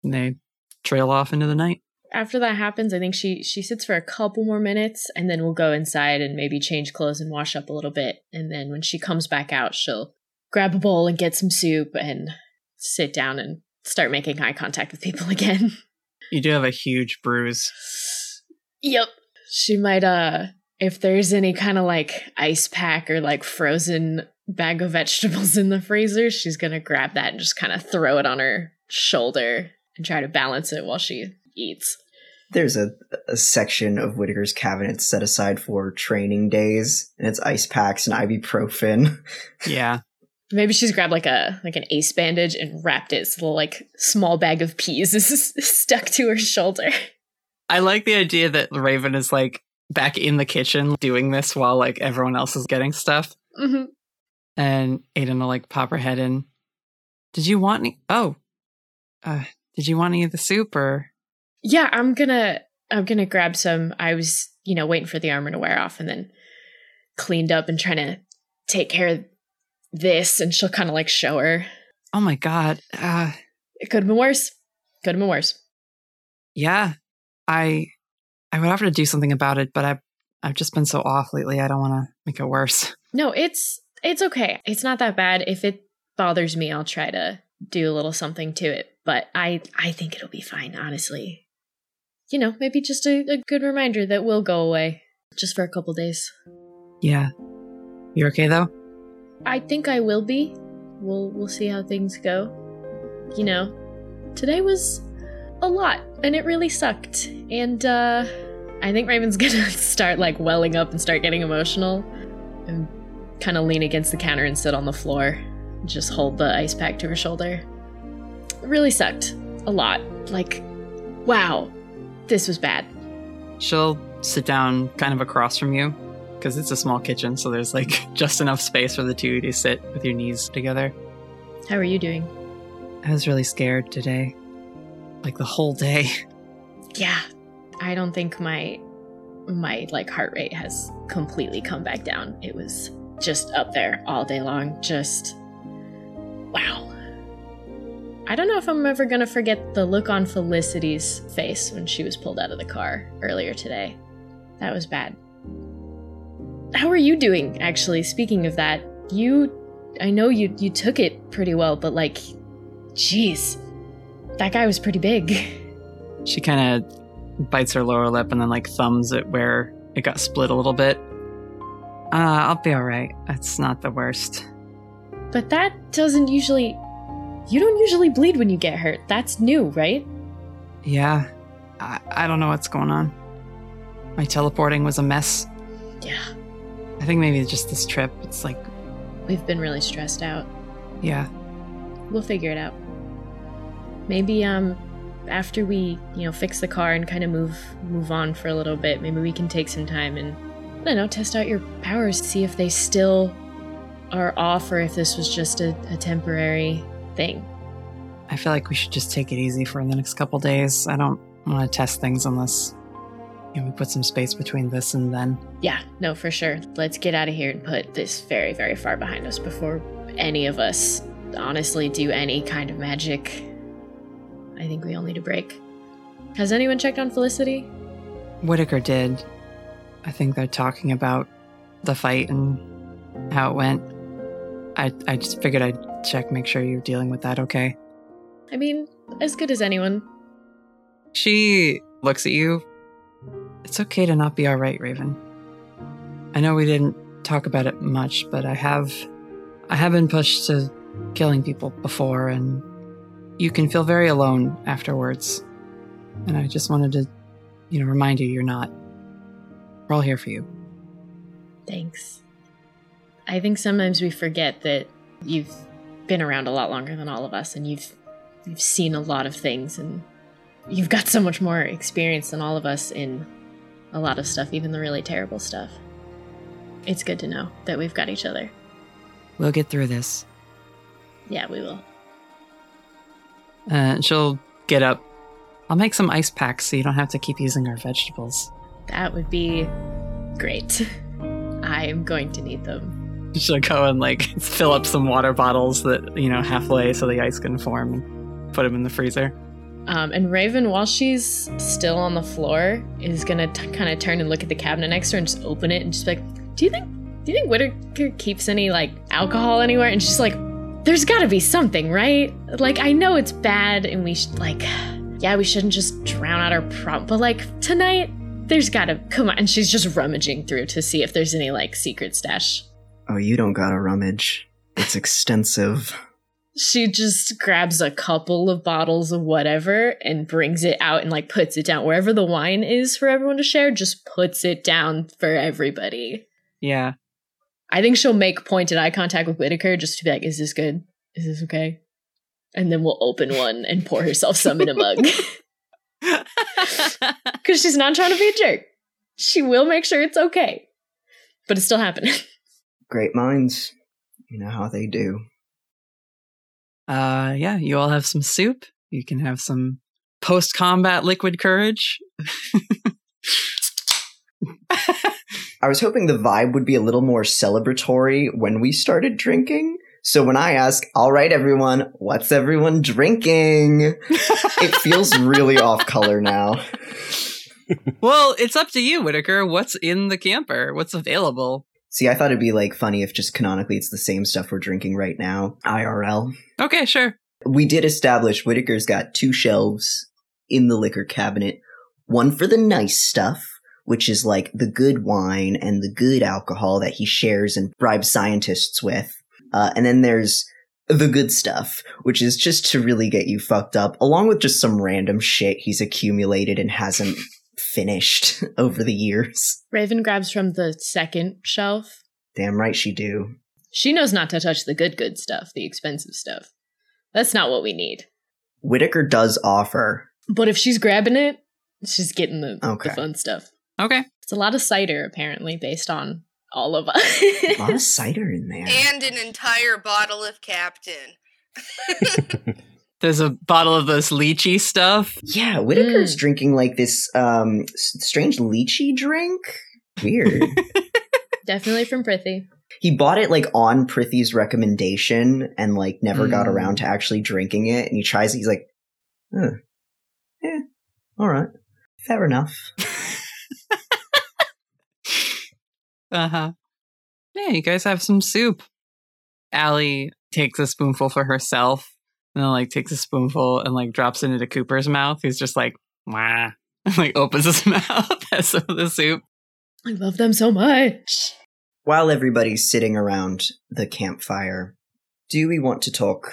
And they trail off into the night. After that happens, I think she she sits for a couple more minutes and then we'll go inside and maybe change clothes and wash up a little bit. And then when she comes back out, she'll grab a bowl and get some soup and sit down and start making eye contact with people *laughs* again. You do have a huge bruise. Yep. She might uh if there's any kind of like ice pack or like frozen bag of vegetables in the freezer, she's gonna grab that and just kind of throw it on her shoulder and try to balance it while she eats. There's a, a section of Whitaker's cabinet set aside for training days, and it's ice packs and ibuprofen. *laughs* Yeah. Maybe she's grabbed like a like an ace bandage and wrapped it so the like small bag of peas *laughs* is stuck to her shoulder. I like the idea that Raven is like back in the kitchen doing this while like everyone else is getting stuff. Mm-hmm. And Aiden will like pop her head in. Did you want any? Oh, uh, did you want any of the soup or? Yeah, I'm gonna I'm gonna grab some. I was you know waiting for the armor to wear off and then cleaned up and trying to take care of this, and she'll kind of like show her. Oh my god. Uh, It could have been worse. Could have been worse. yeah, I I would offer to do something about it, but I I've just been so off lately. I don't want to make it worse. No, it's it's okay. It's not that bad. If it bothers me, I'll try to do a little something to it. But I I think it'll be fine, honestly. You know, maybe just a, a good reminder that will go away. Just for a couple days. Yeah. You're okay though? I think I will be. We'll we'll see how things go. You know, today was a lot and it really sucked. And uh I think Raven's *laughs* gonna start like welling up and start getting emotional and kind of lean against the counter and sit on the floor. Just hold the ice pack to her shoulder. It really sucked. A lot. Like, wow. This was bad. She'll sit down kind of across from you because it's a small kitchen, so there's like *laughs* just enough space for the two to sit with your knees together. How are you doing? I was really scared today. Like the whole day. *laughs* Yeah. I don't think my my like heart rate has completely come back down. It was just up there all day long. Just wow. I don't know if I'm ever going to forget the look on Felicity's face when she was pulled out of the car earlier today. That was bad. How are you doing actually? Speaking of that, you I know you you took it pretty well, but like jeez. That guy was pretty big. *laughs* She kind of bites her lower lip and then like thumbs it where it got split a little bit. Uh, I'll be all right. That's not the worst. But that doesn't usually You don't usually bleed when you get hurt. That's new, right? Yeah. I, I don't know what's going on. My teleporting was a mess. Yeah. I think maybe it's just this trip. It's like, We've been really stressed out. yeah. We'll figure it out. Maybe um after we, you know, fix the car and kind of move move on for a little bit, maybe we can take some time and I don't know, test out your powers, see if they still are off or if this was just a, a temporary thing. I feel like we should just take it easy for the next couple days. I don't want to test things unless you know, we put some space between this and then. Yeah, no, for sure. Let's get out of here and put this very, very far behind us before any of us honestly do any kind of magic. I think we all need a break. Has anyone checked on Felicity? Whitaker did. I think they're talking about the fight and how it went. I I just figured I'd check, make sure you're dealing with that okay. I mean, as good as anyone. She looks at you. It's okay to not be alright, Raven. I know we didn't talk about it much, but I have I have been pushed to killing people before and you can feel very alone afterwards. And I just wanted to, you know, remind you you're not. We're all here for you. Thanks. I think sometimes we forget that you've been around a lot longer than all of us and you've you've seen a lot of things and you've got so much more experience than all of us in a lot of stuff, even the really terrible stuff. It's good to know that we've got each other. We'll get through this. Yeah, we will. Uh, she'll get up. I'll make some ice packs so you don't have to keep using our vegetables. That would be great. *laughs* I am going to need them. She'll go and like fill up some water bottles that, you know, halfway so the ice can form and put them in the freezer. Um, and Raven, while she's still on the floor, is gonna t- kind of turn and look at the cabinet next to her and just open it and just be like, "Do you think? Do you think Whitaker keeps any like alcohol anywhere?" And she's like, "There's got to be something, right? Like, I know it's bad, and we should like, yeah, we shouldn't just drown out our problem, but like tonight, there's got to come on." And she's just rummaging through to see if there's any like secret stash. Oh, you don't gotta rummage. It's extensive. She just grabs a couple of bottles of whatever and brings it out and like puts it down wherever the wine is for everyone to share. Just puts it down for everybody. Yeah. I think she'll make pointed eye contact with Whitaker just to be like, "Is this good? Is this okay?" And then we'll open one and pour herself some in a mug *laughs* *laughs* *laughs* because she's not trying to be a jerk. She will make sure it's okay, but it's still happening. *laughs* Great minds. You know how they do. Uh, yeah, you all have some soup. You can have some post combat liquid courage. I was hoping the vibe would be a little more celebratory when we started drinking. So when I ask, all right, everyone, what's everyone drinking? *laughs* it feels really off color now. well, it's up to you, Whitaker. What's in the camper? What's available? See, I thought it'd be like funny if just canonically it's the same stuff we're drinking right now, IRL. Okay, sure. We did establish Whitaker's got two shelves in the liquor cabinet. One for the nice stuff, which is like the good wine and the good alcohol that he shares and bribes scientists with. Uh, and then there's the good stuff, which is just to really get you fucked up, along with just some random shit he's accumulated and hasn't finished *laughs* over the years. Raven grabs from the second shelf. Damn right she do. She knows not to touch the good, good stuff, the expensive stuff. That's not what we need. Whitaker does offer. But if she's grabbing it, she's getting the, Okay. the fun stuff. Okay. It's a lot of cider, apparently, based on all of us. A lot of *laughs* cider in there. And an entire bottle of Captain. *laughs* There's a bottle of this lychee stuff. Yeah, Whitaker's drinking like this um strange lychee drink. Weird. *laughs* Definitely from Prithy. he bought it like on Prithy's recommendation and like never got Mm. around to actually drinking it. And he tries it, he's like, huh. yeah, all right, fair enough. Uh huh. Yeah, you guys have some soup. Allie takes a spoonful for herself and then like takes a spoonful and like drops it into Cooper's mouth. He's just like, wah. *laughs* And like opens his *laughs* mouth, has some of the soup. I love them so much. While everybody's sitting around the campfire, do we want to talk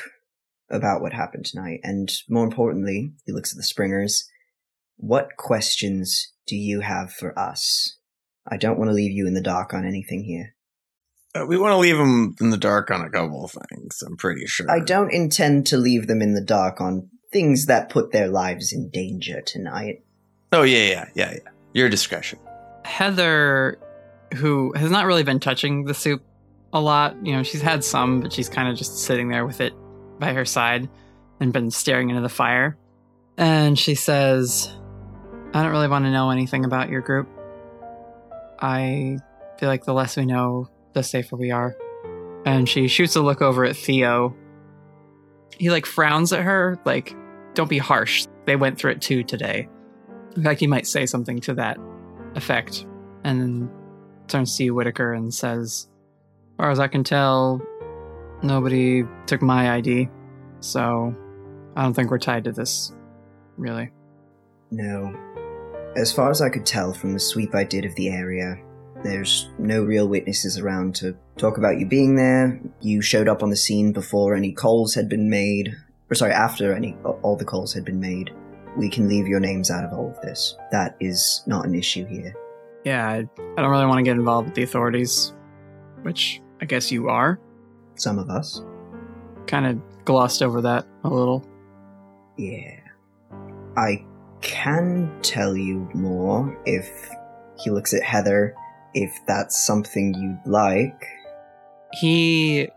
about what happened tonight, and more importantly, he looks at the Springers. What questions do you have for us? I don't want to leave you in the dark on anything here. Uh, we want to leave them in the dark on a couple of things. I'm pretty sure. I don't intend to leave them in the dark on things that put their lives in danger tonight. Oh yeah, yeah, yeah, yeah. Your discretion. Heather, who has not really been touching the soup a lot, you know, she's had some, but she's kind of just sitting there with it by her side and been staring into the fire. And she says, I don't really want to know anything about your group. I feel like the less we know, the safer we are. And she shoots a look over at Theo. He like frowns at her, like, don't be harsh. They went through it too today. In fact, he might say something to that effect. And then turns to you, Whitaker, and says, As far as I can tell, nobody took my ID. So I don't think we're tied to this, really. No. As far as I could tell from the sweep I did of the area, there's no real witnesses around to talk about you being there. You showed up on the scene before any calls had been made. Or sorry, after any all the calls had been made. We can leave your names out of all of this. That is not an issue here. Yeah, I, I don't really want to get involved with the authorities, which I guess you are. Some of us. Kind of glossed over that a little. Yeah. I can tell you more if he looks at Heather, if that's something you'd like. He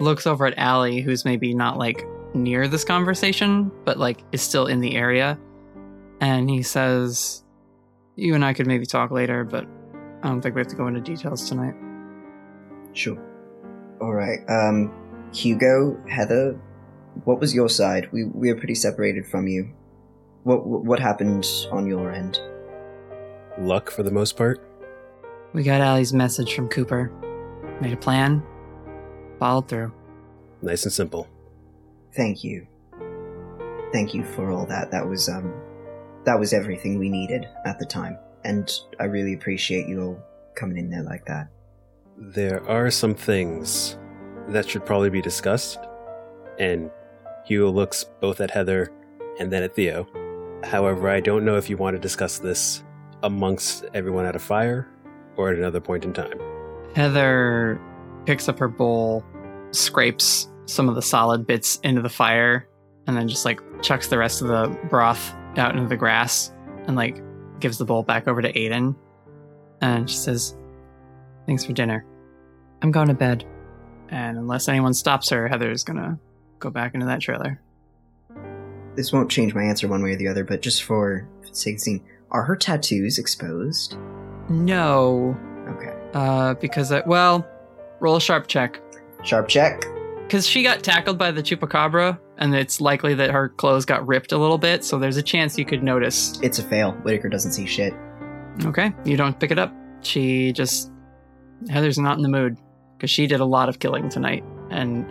looks over at Allie, who's maybe not like near this conversation, but like is still in the area. And he says, You and I could maybe talk later, but I don't think we have to go into details tonight. Sure. Alright, um, Hugo, Heather, what was your side? We, we are pretty separated from you. What, what happened on your end? Luck for the most part. We got Allie's message from Cooper. Made a plan. Followed through. Nice and simple. Thank you. Thank you for all that. That was, um, that was everything we needed at the time. And I really appreciate you all coming in there like that. There are some things that should probably be discussed. And Hugo looks both at Heather and then at Theo. However, I don't know if you want to discuss this amongst everyone at a fire or at another point in time. Heather picks up her bowl, scrapes some of the solid bits into the fire, and then just like chucks the rest of the broth out into the grass and like gives the bowl back over to Aiden. And she says, Thanks for dinner. I'm going to bed. And unless anyone stops her, Heather's gonna go back into that trailer. This won't change my answer one way or the other, but just for sake are her tattoos exposed? No. Okay. Uh, because, I, well, roll a sharp check. Sharp check. Because she got tackled by the chupacabra, and it's likely that her clothes got ripped a little bit, so there's a chance you could notice. It's a fail. Whitaker doesn't see shit. Okay, you don't pick it up. She just. Heather's not in the mood, because she did a lot of killing tonight, and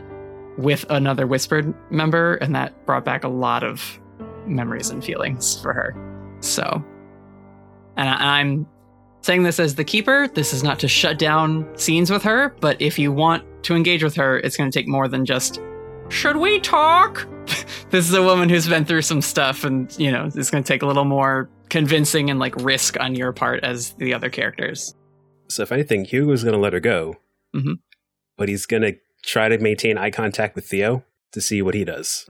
with another Whispered member, and that brought back a lot of memories and feelings for her. So. And I, I'm saying this as the keeper. This is not to shut down scenes with her, but if you want to engage with her, it's going to take more than just, should we talk? *laughs* this is a woman who's been through some stuff, and, you know, it's going to take a little more convincing and like risk on your part as the other characters. So, if anything, Hugo's going to let her go, Mhm. but he's going to try to maintain eye contact with Theo to see what he does.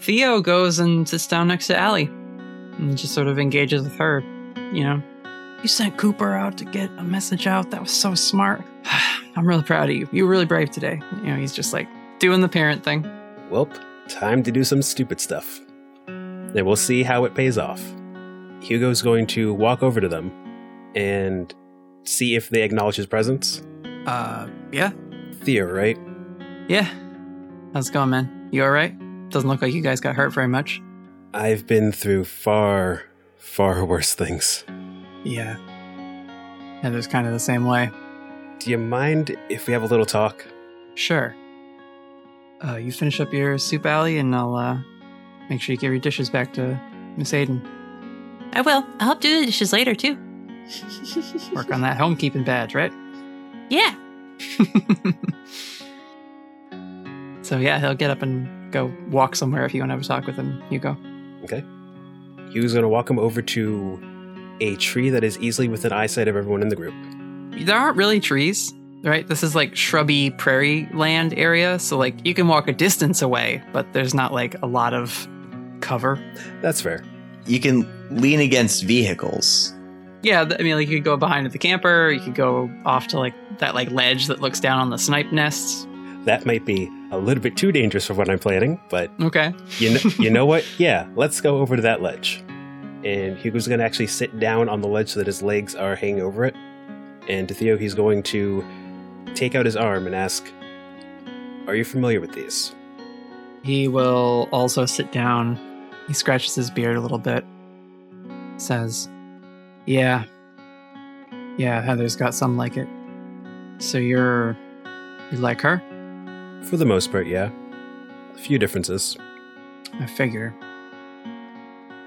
Theo goes and sits down next to Allie and just sort of engages with her. You know, you sent Cooper out to get a message out. That was so smart. *sighs* I'm really proud of you. You were really brave today. You know, he's just like doing the parent thing. Well, time to do some stupid stuff. And we'll see how it pays off. Hugo's going to walk over to them and see if they acknowledge his presence. Uh, yeah, Theo, right? yeah. How's it going, man? You all right? Doesn't look like you guys got hurt very much. I've been through far, far worse things. Yeah. Heather's kind of the same way. Do you mind if we have a little talk? Sure. Uh, you finish up your soup Allie, and I'll uh, make sure you give your dishes back to Miss Aiden. I will. I'll help do the dishes later, too. Work on that homekeeping badge, right? Yeah. *laughs* So yeah, he'll get up and go walk somewhere if you want to have a talk with him, Hugo. Okay. Hugo's going to walk him over to a tree that is easily within eyesight of everyone in the group. There aren't really trees, right? This is like shrubby prairie land area, so like you can walk a distance away, but there's not like a lot of cover. That's fair. You can lean against vehicles. Yeah, I mean, like you could go behind the camper, you could go off to like that like ledge that looks down on the snipe nests. That might be a little bit too dangerous for what I'm planning, but Okay. you know, *laughs* you know what? Yeah, let's go over to that ledge. And Hugo's going to actually sit down on the ledge so that his legs are hanging over it. And to Theo, he's going to take out his arm and ask, Are you familiar with these? He will also sit down. He scratches his beard a little bit. Says, Yeah. Yeah, Heather's got some like it. So you're. You like her? For the most part, yeah. A few differences. I figure.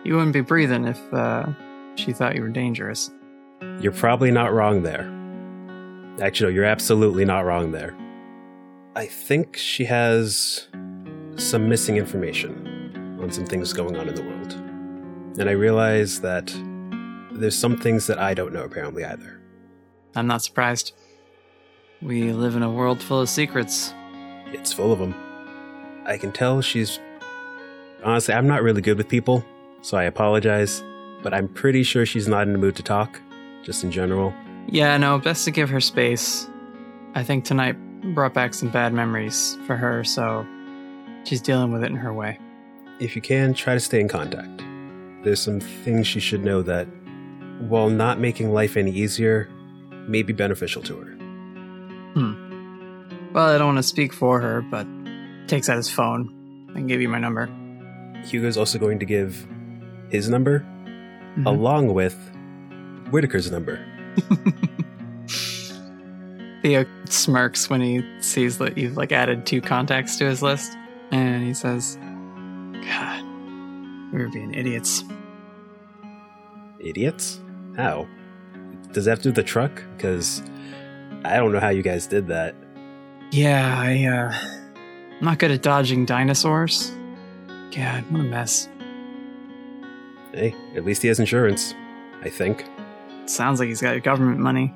You wouldn't be breathing if uh, she thought you were dangerous. You're probably not wrong there. Actually, no, you're absolutely not wrong there. I think she has some missing information on some things going on in the world. And I realize that there's some things that I don't know apparently either. I'm not surprised. We live in a world full of secrets. It's full of them. I can tell she's. Honestly, I'm not really good with people, so I apologize, but I'm pretty sure she's not in the mood to talk, just in general. Yeah, no, best to give her space. I think tonight brought back some bad memories for her, so she's dealing with it in her way. If you can, try to stay in contact. There's some things she should know that, while not making life any easier, may be beneficial to her. Hmm. Well, I don't want to speak for her, but takes out his phone and give you my number. Hugo's also going to give his number, along with Whitaker's number. *laughs* Theo smirks when he sees that you've like added two contacts to his list, and he says, "God, we were being idiots." Idiots? How? Does that have to do with the truck? Because I don't know how you guys did that. Yeah, I uh, I'm not good at dodging dinosaurs. God, what a mess. Hey, at least he has insurance, I think. Sounds like he's got government money.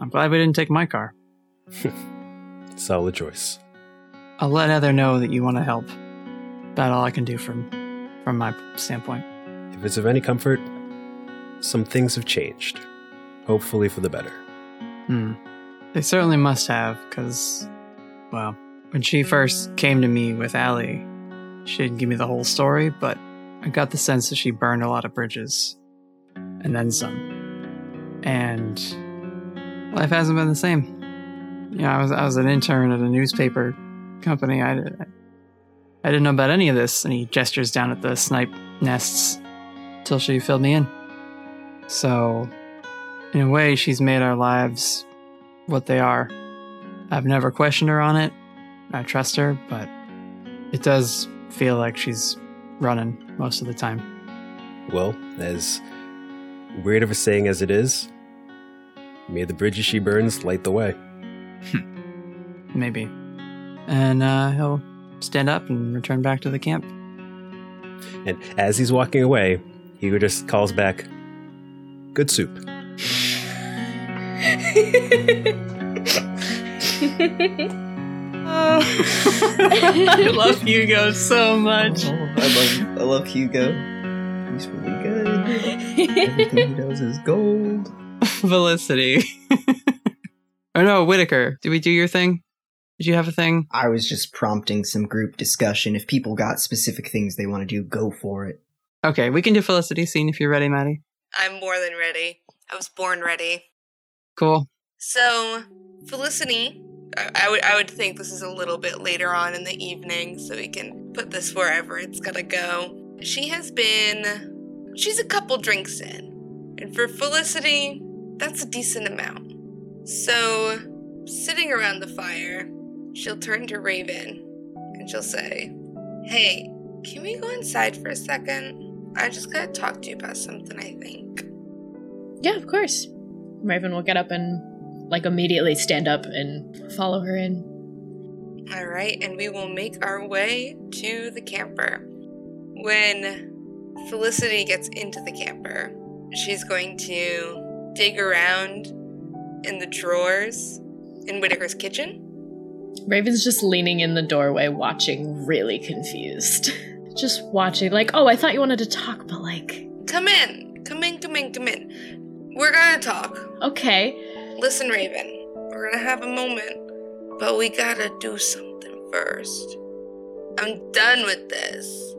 I'm glad we didn't take my car. *laughs* Solid choice. I'll let Heather know that you want to help. About all I can do from from my standpoint. If it's of any comfort, some things have changed. Hopefully for the better. Hmm. They certainly must have, because, well, when she first came to me with Allie, she didn't give me the whole story, but I got the sense that she burned a lot of bridges. And then some. And life hasn't been the same. You know, I was I was an intern at a newspaper company. I, I didn't know about any of this. And he gestures down at the snipe nests till she filled me in. So, in a way, she's made our lives what they are. I've never questioned her on it. I trust her, but it does feel like she's running most of the time. Well, as weird of a saying as it is, may the bridges she burns light the way. Maybe. And uh, he'll stand up and return back to the camp. And as he's walking away, he just calls back, Good soup. I love Hugo so much. Oh, I love I love Hugo. He's really good. Everything he does is gold. *laughs* Felicity. *laughs* oh no, Whitaker. Did we do your thing? Did you have a thing? I was just prompting some group discussion. If people got specific things they want to do, go for it. Okay, we can do Felicity scene if you're ready, Maddie. I'm more than ready. I was born ready. Cool. So, Felicity, I, I would I would think this is a little bit later on in the evening, so we can put this wherever it's gonna go. She has been, she's a couple drinks in, and for Felicity, that's a decent amount. So, sitting around the fire, she'll turn to Raven, and she'll say, "Hey, can we go inside for a second? I just gotta talk to you about something. I think." Yeah, of course. Raven will get up and like immediately stand up and follow her in. All right, and we will make our way to the camper. When Felicity gets into the camper, she's going to dig around in the drawers in Whitaker's kitchen. Raven's just leaning in the doorway, watching, really confused. *laughs* Just watching, like, oh, I thought you wanted to talk, but like, Come in, come in, come in, come in. We're gonna talk. okay. Listen, Raven, we're gonna have a moment, but we gotta do something first. I'm done with this.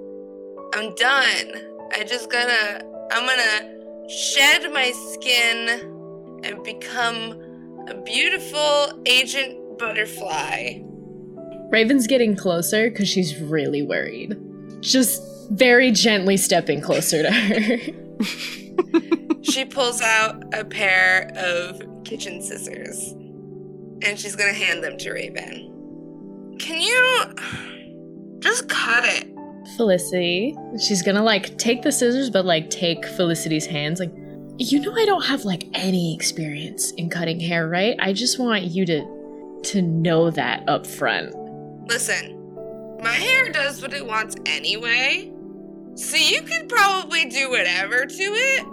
I'm done. I just gotta. I'm gonna shed my skin and become a beautiful agent butterfly. Raven's getting closer because she's really worried. Just very gently stepping closer to her. *laughs* she pulls out a pair of kitchen scissors and she's gonna hand them to Raven. Can you just cut it? Felicity. She's gonna like take the scissors, but like take Felicity's hands. Like, you know, I don't have like any experience in cutting hair, right? I just want you to to know that up front. Listen, my hair does what it wants anyway. So you could probably do whatever to it,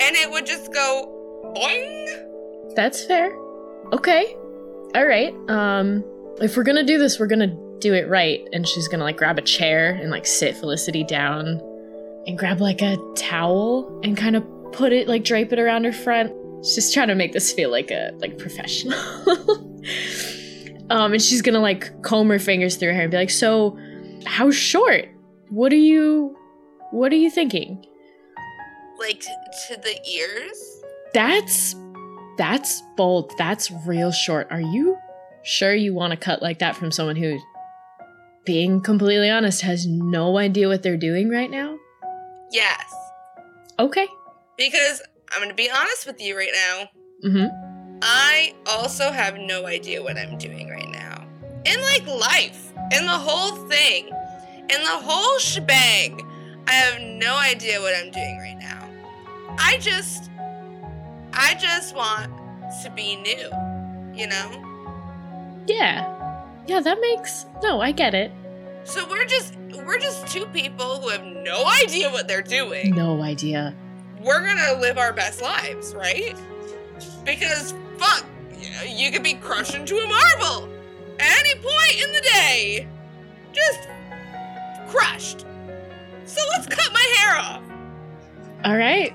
and it would just go boing. That's fair. Okay. All right. Um, if we're gonna do this, we're gonna do it right. And she's gonna like grab a chair and like sit Felicity down, and grab like a towel and kind of put it like drape it around her front. She's just trying to make this feel like a like professional. *laughs* um, and she's gonna like comb her fingers through her hair and be like, "So, how short? What are you? What are you thinking?" Like to the ears? That's that's bold. That's real short. Are you sure you want to cut like that from someone who being completely honest has no idea what they're doing right now? Yes. Okay. Because I'm gonna be honest with you right now. Mhm. I also have no idea what I'm doing right now. In like life, in the whole thing, in the whole shebang, I have no idea what I'm doing right now. I just, I just want to be new, you know? Yeah. Yeah, that makes No, I get it. So we're just, we're just two people who have no idea what they're doing. No idea. We're gonna live our best lives, right? Because fuck, you could be crushed into a marble any point in the day. Just crushed. So let's cut my hair off. All right.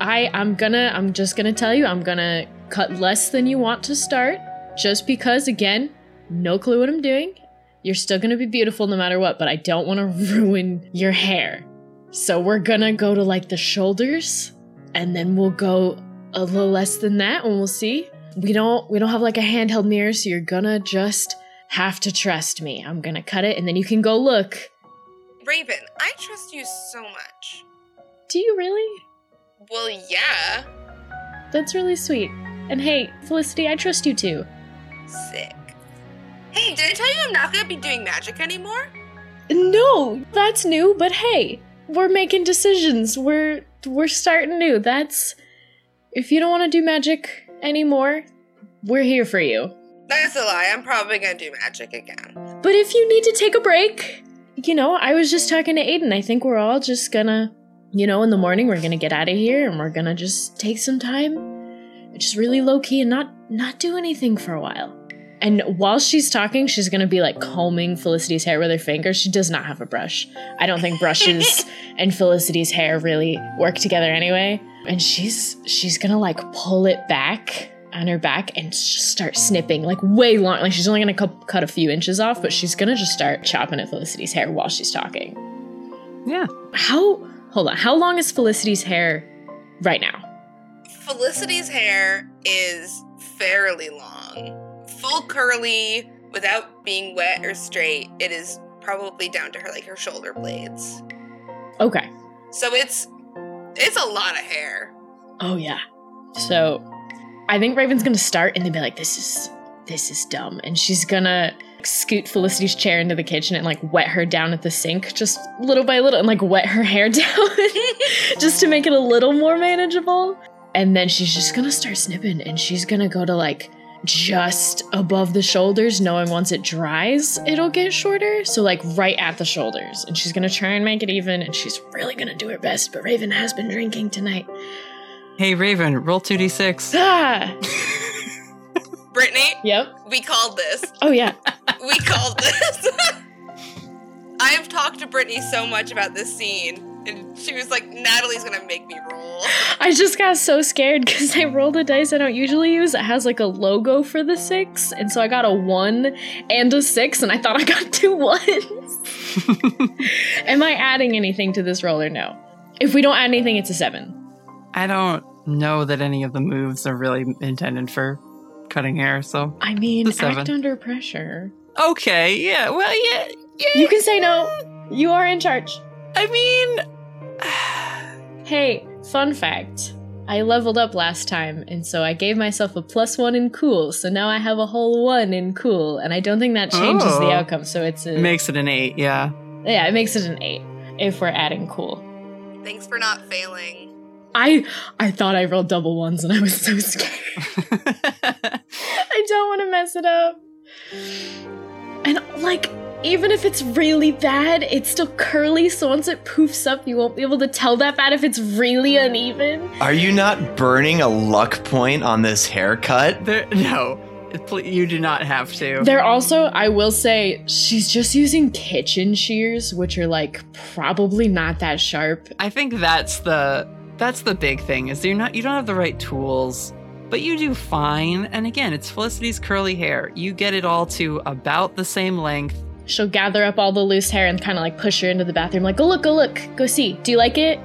I I'm gonna I'm just to tell you I'm to cut less than you want to start just because again, no clue what I'm doing. You're still to be beautiful no matter what, but I don't want to *laughs* ruin your hair. So we're to go to like the shoulders and then we'll go a little less than that and we'll see. We don't we don't have like a handheld mirror, so you're to just have to trust me. I'm to cut it and then you can go look. Raven, I trust you so much. Do you really? Well, yeah. That's really sweet. And hey, Felicity, I trust you too. Sick. Hey, did I tell you I'm not gonna be doing magic anymore? No, that's new, but hey, we're making decisions. We're we're starting new. That's if you don't want to do magic anymore, we're here for you. That's a lie. I'm probably gonna do magic again. But if you need to take a break, you know, I was just talking to Aiden. I think we're all just gonna, you know, in the morning we're gonna get out of here and we're gonna just take some time, just really low key and not not do anything for a while. And while she's talking, she's gonna be like combing Felicity's hair with her fingers. She does not have a brush. I don't think brushes *laughs* and Felicity's hair really work together anyway. And she's she's gonna like pull it back on her back and just start snipping like way long. Like she's only gonna cu- cut a few inches off, but she's gonna just start chopping at Felicity's hair while she's talking. Yeah. How? Hold on. How long is Felicity's hair right now? Felicity's hair is fairly long. Full curly, without being wet or straight, it is probably down to her like her shoulder blades. Okay. So it's it's a lot of hair. Oh yeah. So I think Raven's gonna start and then be like, "This is this is dumb," and she's gonna scoot Felicity's chair into the kitchen and like wet her down at the sink, just little by little, and like wet her hair *laughs* down, *laughs* just to make it a little more manageable. And then she's just gonna start snipping, and she's gonna go to like just above the shoulders, knowing once it dries, it'll get shorter. So, like right at the shoulders. And she's gonna try and make it even, and she's really gonna do her best. But Raven has been drinking tonight. Hey, Raven, roll 2d6. Ah! *laughs* Brittany, Yep. we called this. Oh, yeah. *laughs* We called this. *laughs* I have talked to Brittany so much about this scene, and she was like, Natalie's gonna make me roll. *laughs* I just got so scared because I rolled a dice I don't usually use. It has like a logo for the six, and so I got a one and a six, and I thought I got *laughs* two ones. *laughs* Am I adding anything to this roll or no? If we don't add anything, it's a seven. I don't know that any of the moves are really intended for cutting hair, so. I mean, The seven. act under pressure. Okay, yeah, well, yeah, yeah. You can say no. You are in charge. I mean, Hey, fun fact. I leveled up last time, and so I gave myself a plus one in cool, so now I have a whole one in cool, and I don't think that changes Oh. the outcome, so it's a. makes it an eight, yeah. Yeah, it makes it an eight if we're adding cool. Thanks for not failing. I I thought I rolled double ones and I was so scared. *laughs* *laughs* I don't want to mess it up. And like, even if it's really bad, it's still curly, so once it poofs up, you won't be able to tell that bad if it's really uneven. Are you not burning a luck point on this haircut? There, no, you do not have to. There also, I will say, she's just using kitchen shears, which are like probably not that sharp. I think that's the that's the big thing is you're not you don't have the right tools, but you do fine. And again, it's Felicity's curly hair. You get it all to about the same length. She'll gather up all the loose hair and kind of like push her into the bathroom, like, go look, go look, go see. Do you like it?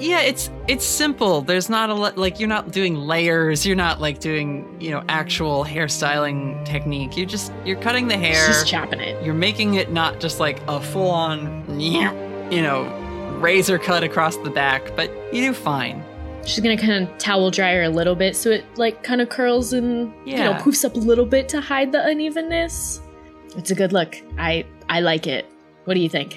Yeah, it's it's simple. There's not a lot like you're not doing layers. You're not like doing you know actual hairstyling technique. you're just you're cutting the hair. She's just chopping it. You're making it not just like a full on you know razor cut across the back, but you do fine. She's gonna kind of towel dry her a little bit so it like kind of curls and you know Yeah. poofs up a little bit to hide the unevenness. It's a good look. I I like it. What do you think?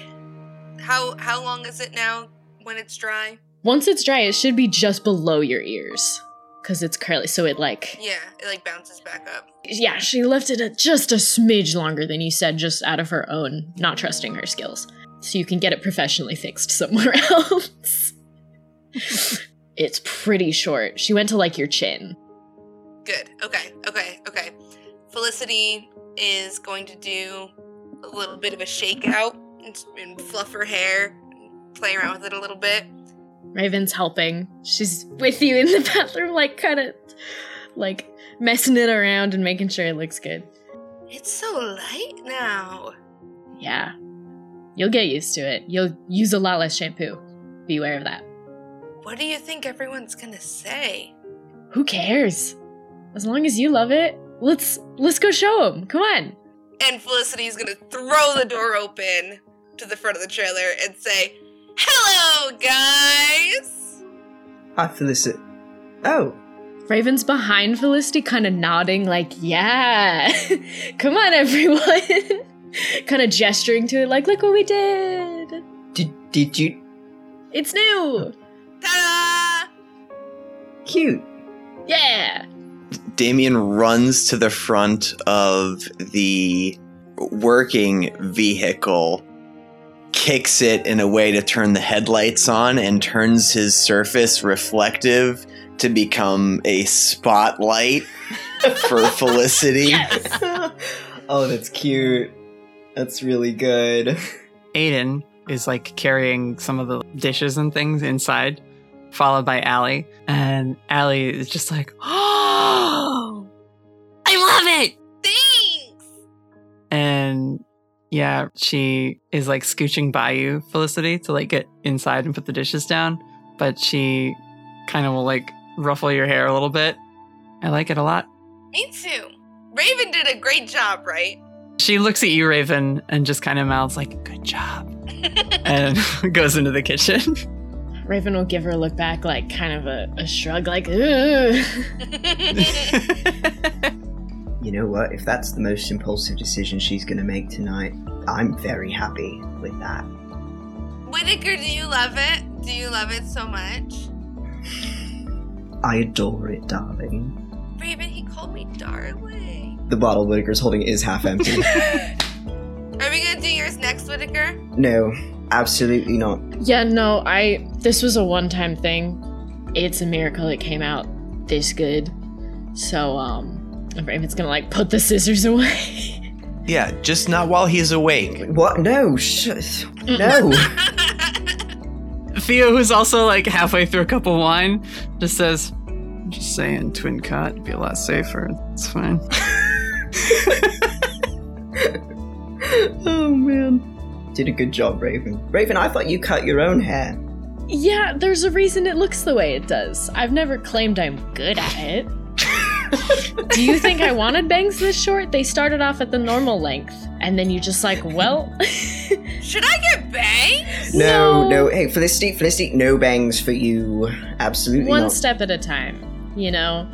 How how long is it now when it's dry? Once it's dry, it should be just below your ears because it's curly. So it like Yeah, it like bounces back up. yeah, she left it at just a smidge longer than you said, just out of her own not trusting her skills. So you can get it professionally fixed somewhere *laughs* else. it's pretty short. She went to like your chin. Good. Okay. Okay. Okay. Felicity is going to do a little bit of a shakeout and, and fluff her hair, play around with it a little bit. Raven's helping. She's with you in the *laughs* bathroom, like kind of like messing it around and making sure it looks good. It's so light now. Yeah. You'll get used to it. You'll use a lot less shampoo. Beware of that. What do you think everyone's gonna say? Who cares? As long as you love it, let's let's go show them. Come on. And Felicity's gonna throw the door open to the front of the trailer and say, "Hello, guys." Hi, Felicity. Oh, Raven's behind Felicity, kind of nodding, like, yeah. *laughs* Come on, everyone. *laughs* kind of gesturing to it, like, look what we did. did did you It's new. Ta-da! cute? Yeah. Damien runs to the front of the working vehicle, kicks it in a way to turn the headlights on, and turns his surface reflective to become a spotlight for *laughs* Felicity. oh, that's cute. That's really good. Aiden is like carrying some of the dishes and things inside, followed by Allie. And Allie is just like, *gasps* oh, I love it. Thanks. And yeah, she is like scooching by you, Felicity, to like get inside and put the dishes down. But she kind of will like ruffle your hair a little bit. I like it a lot. Me too. Raven did a great job, right? She looks at you, Raven, and just kind of mouths like, good job. and *laughs* goes into the kitchen. Raven will give her a look back, like, kind of a, a shrug, like, ugh. *laughs* *laughs* You know what? If that's the most impulsive decision she's gonna make tonight, I'm very happy with that. Whitaker, do you love it? Do you love it so much? I adore it, darling. Raven, he call me darling. The bottle Whitaker's holding is half empty. *laughs* Are we gonna do yours next, Whitaker? no, absolutely not. Yeah, no, I. This was a one time thing. It's a miracle it came out this good. So, um, Raven's gonna like put the scissors away. Yeah, just not while he's awake. What? No, sh- no. *laughs* Theo, who's also like halfway through a cup of wine, just says, "I'm just saying, twin cot would be a lot safer. It's fine. *laughs* oh man. Did a good job, Raven. Raven, I thought you cut your own hair. yeah, there's a reason it looks the way it does. I've never claimed I'm good at it. Do you think I wanted bangs this short? They started off at the normal length, and then you just like, well, *laughs* Should I get bangs? No, no. Hey, Felicity, Felicity, no bangs for you. Absolutely one not. step at a time. You know,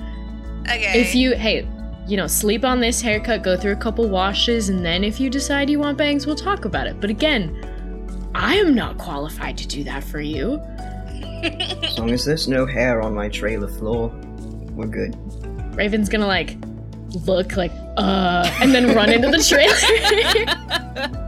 Okay. if you hey, you know, sleep on this haircut, go through a couple washes, and then if you decide you want bangs, we'll talk about it. But again, I am not qualified to do that for you. As long as there's no hair on my trailer floor, we're good. Raven's gonna like look like uh and then run into the trailer. *laughs*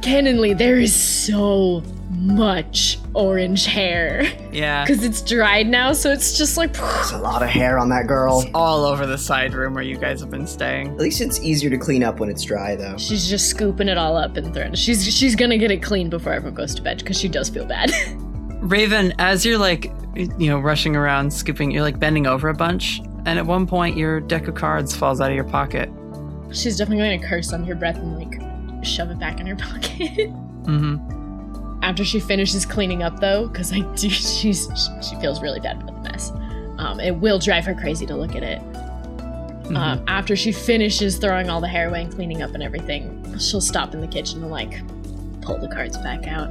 Canonly, there is so much orange hair. Yeah. Because it's dried now, so it's just like There's a lot of hair on that girl. All over the side room where you guys have been staying. At least it's easier to clean up when it's dry, though. she's just scooping it all up and throwing. She's she's gonna get it clean before everyone goes to bed because she does feel bad. *laughs* Raven, as you're like, you know, rushing around, scooping, you're like bending over a bunch, and at one point your deck of cards falls out of your pocket. she's definitely gonna curse under her breath and like shove it back in her *laughs* pocket. Mm-hmm. after she finishes cleaning up though because i do *laughs* she's she feels really bad about the mess um, it will drive her crazy to look at it um, after she finishes throwing all the hair away and cleaning up and everything she'll stop in the kitchen and like pull the cards back out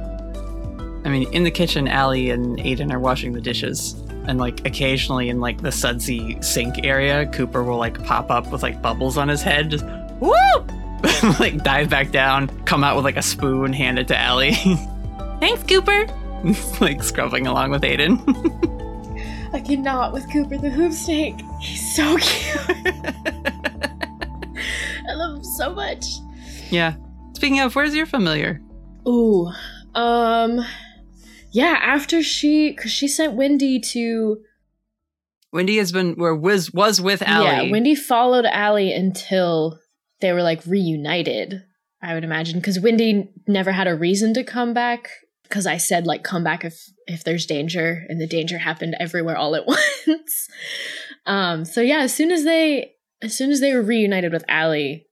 I mean, in the kitchen, Allie and Aiden are washing the dishes. And like occasionally in like the sudsy sink area, Cooper will like pop up with like bubbles on his head, just whoop! *laughs* like dive back down, come out with like a spoon, hand it to Allie. *laughs* Thanks, Cooper! *laughs* like scrubbing along with Aiden. i cannot with cooper the hoop snake he's so cute i love him so much yeah. Speaking of, where's your familiar? Ooh, um, yeah. After she, cause she sent Wendy to Wendy has been where was was with Allie. Yeah, Wendy followed Allie until they were like reunited. I would imagine because Wendy never had a reason to come back. Because I said like come back if if there's danger, and the danger happened everywhere all at *laughs* once. um. So yeah, as soon as they as soon as they were reunited with Allie,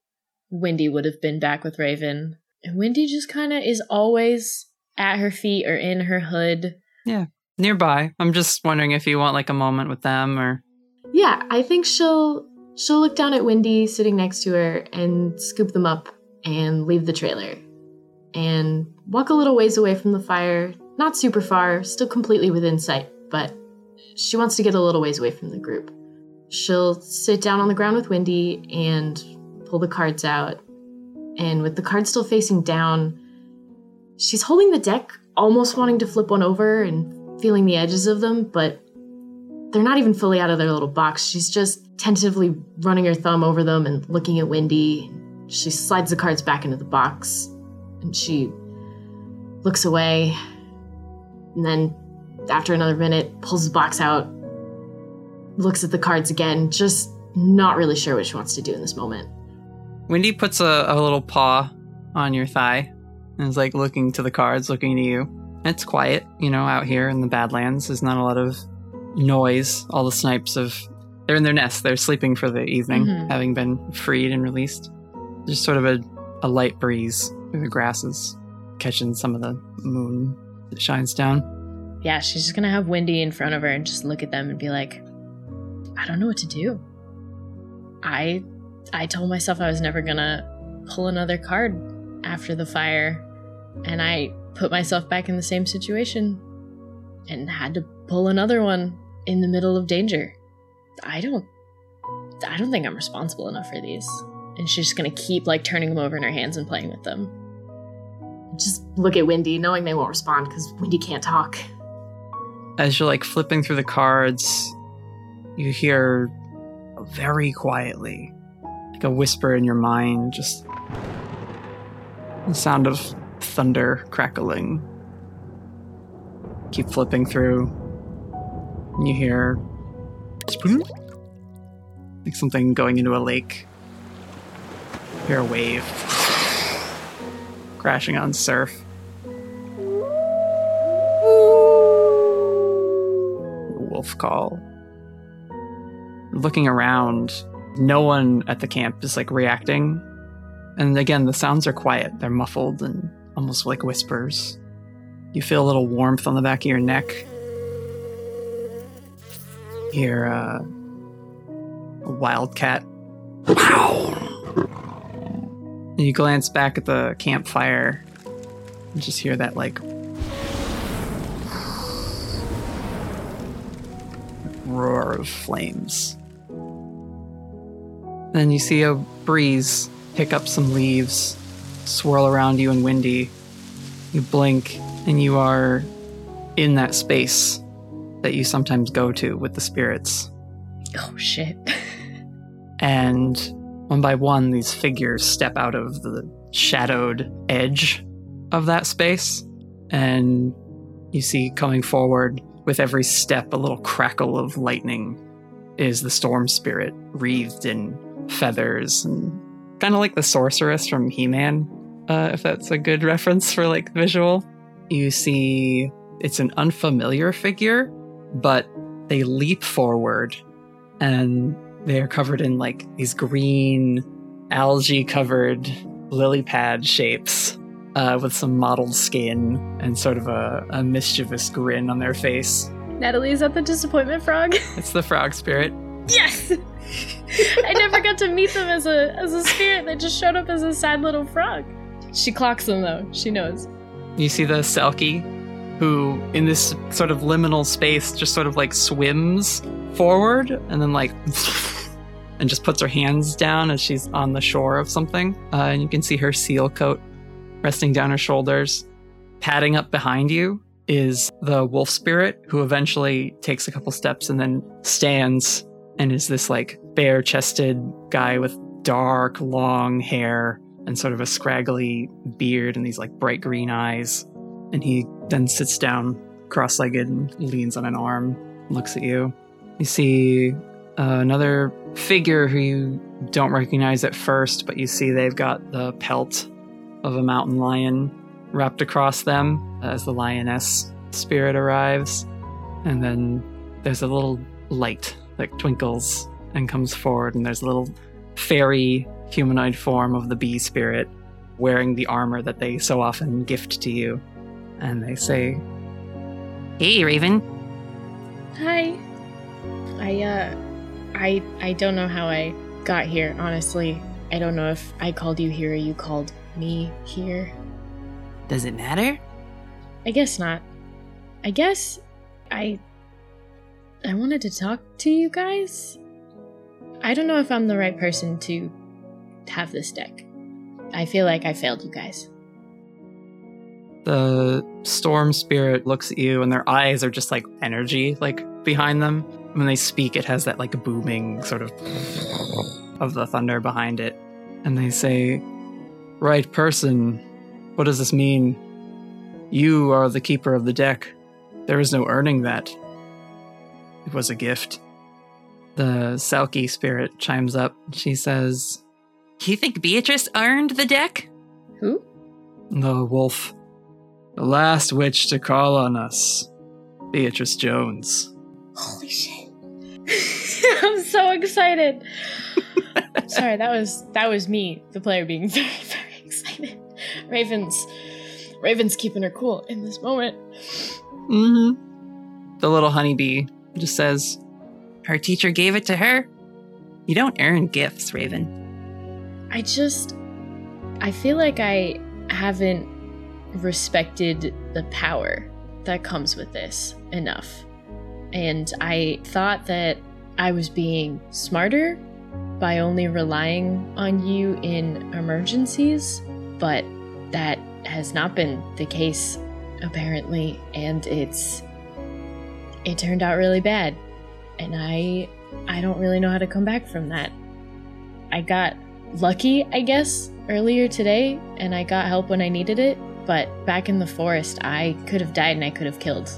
Wendy would have been back with Raven, and Wendy just kind of is always at her feet or in her hood. Yeah. Nearby. I'm just wondering if you want like a moment with them or Yeah, I think she'll she'll look down at Wendy sitting next to her and scoop them up and leave the trailer. And walk a little ways away from the fire, not super far, still completely within sight, but she wants to get a little ways away from the group. She'll sit down on the ground with Wendy and pull the cards out. And with the cards still facing down, she's holding the deck, almost wanting to flip one over and feeling the edges of them, but they're not even fully out of their little box. She's just tentatively running her thumb over them and looking at Wendy. She slides the cards back into the box and she looks away. And then, after another minute, pulls the box out, looks at the cards again, just not really sure what she wants to do in this moment. Wendy puts a, a little paw on your thigh and is like looking to the cards, looking to you. It's quiet, you know, out here in the Badlands. There's not a lot of noise. All the snipes have they're in their nest. They're sleeping for the evening, Mhm. having been freed and released. There's sort of a, a light breeze through the grasses, catching some of the moon that shines down. Yeah, she's just gonna have Wendy in front of her and just look at them and be like, I don't know what to do. I I told myself I was never gonna pull another card after the fire, and I put myself back in the same situation and had to pull another one in the middle of danger. I don't I don't think I'm responsible enough for these. And she's just gonna keep like turning them over in her hands and playing with them. Just look at Wendy, knowing they won't respond because Wendy can't talk. As you're like flipping through the cards, you hear very quietly, like a whisper in your mind, just the sound of thunder crackling. Keep flipping through, you hear like something going into a lake. Hear a wave crashing on surf. Wolf call. Looking around, no one at the camp is like reacting. And again, the sounds are quiet. They're muffled and almost like whispers. You feel a little warmth on the back of your neck. You hear uh, a wildcat. And you glance back at the campfire and just hear that like roar of flames. Then you see a breeze pick up some leaves, swirl around you and Wendy. You blink and you are in that space that you sometimes go to with the spirits. Oh shit. *laughs* And one by one, these figures step out of the shadowed edge of that space. And you see coming forward with every step a little crackle of lightning is the storm spirit wreathed in feathers and kind of like the sorceress from He-Man, uh, if that's a good reference for like visual. You see it's an unfamiliar figure, but they leap forward and they are covered in like these green algae covered lily pad shapes uh, with some mottled skin and sort of a, a mischievous grin on their face. Natalie, is that the disappointment frog? *laughs* It's the frog spirit. yes! *laughs* I never got to meet them as a as a spirit. They just showed up as a sad little frog. She clocks them though. She knows. You see the Selkie, who in this sort of liminal space just sort of like swims forward and then like *laughs* and just puts her hands down as she's on the shore of something. Uh, and you can see her seal coat resting down her shoulders. Padding up behind you is the wolf spirit, who eventually takes a couple steps and then stands and is this like bare chested guy with dark, long hair and sort of a scraggly beard and these like bright green eyes. And he then sits down cross legged and leans on an arm, looks at you. You see uh, another figure who you don't recognize at first, but you see they've got the pelt of a mountain lion wrapped across them as the lioness spirit arrives. And then there's a little light that twinkles and comes forward, and there's a little fairy humanoid form of the bee spirit wearing the armor that they so often gift to you. And they say, Hey, Raven. Hi. I uh I I don't know how I got here, honestly. I don't know if I called you here or you called me here. Does it matter? I guess not. I guess I I wanted to talk to you guys. I don't know if I'm the right person to have this deck. I feel like I failed you guys. The storm spirit looks at you, and their eyes are just like energy, like behind them. When they speak, it has that like booming sort of of the thunder behind it. And they say, Right person, what does this mean? You are the keeper of the deck. There is no earning that. It was a gift. The Selkie spirit chimes up. She says, You think Beatrice earned the deck? Who? The wolf. The last witch to call on us. Beatrice Jones. Holy shit. *laughs* I'm so excited. *laughs* Sorry, that was that was me, the player being *laughs* very, very excited. Raven's Raven's keeping her cool in this moment. Mm-hmm. The little honeybee just says, Her teacher gave it to her. You don't earn gifts, Raven. I just I feel like I haven't respected the power that comes with this enough. And I thought that I was being smarter by only relying on you in emergencies, but that has not been the case apparently and it's it turned out really bad and I I don't really know how to come back from that. I got lucky, I guess, earlier today, and I got help when I needed it. But back in the forest, I could have died and I could have killed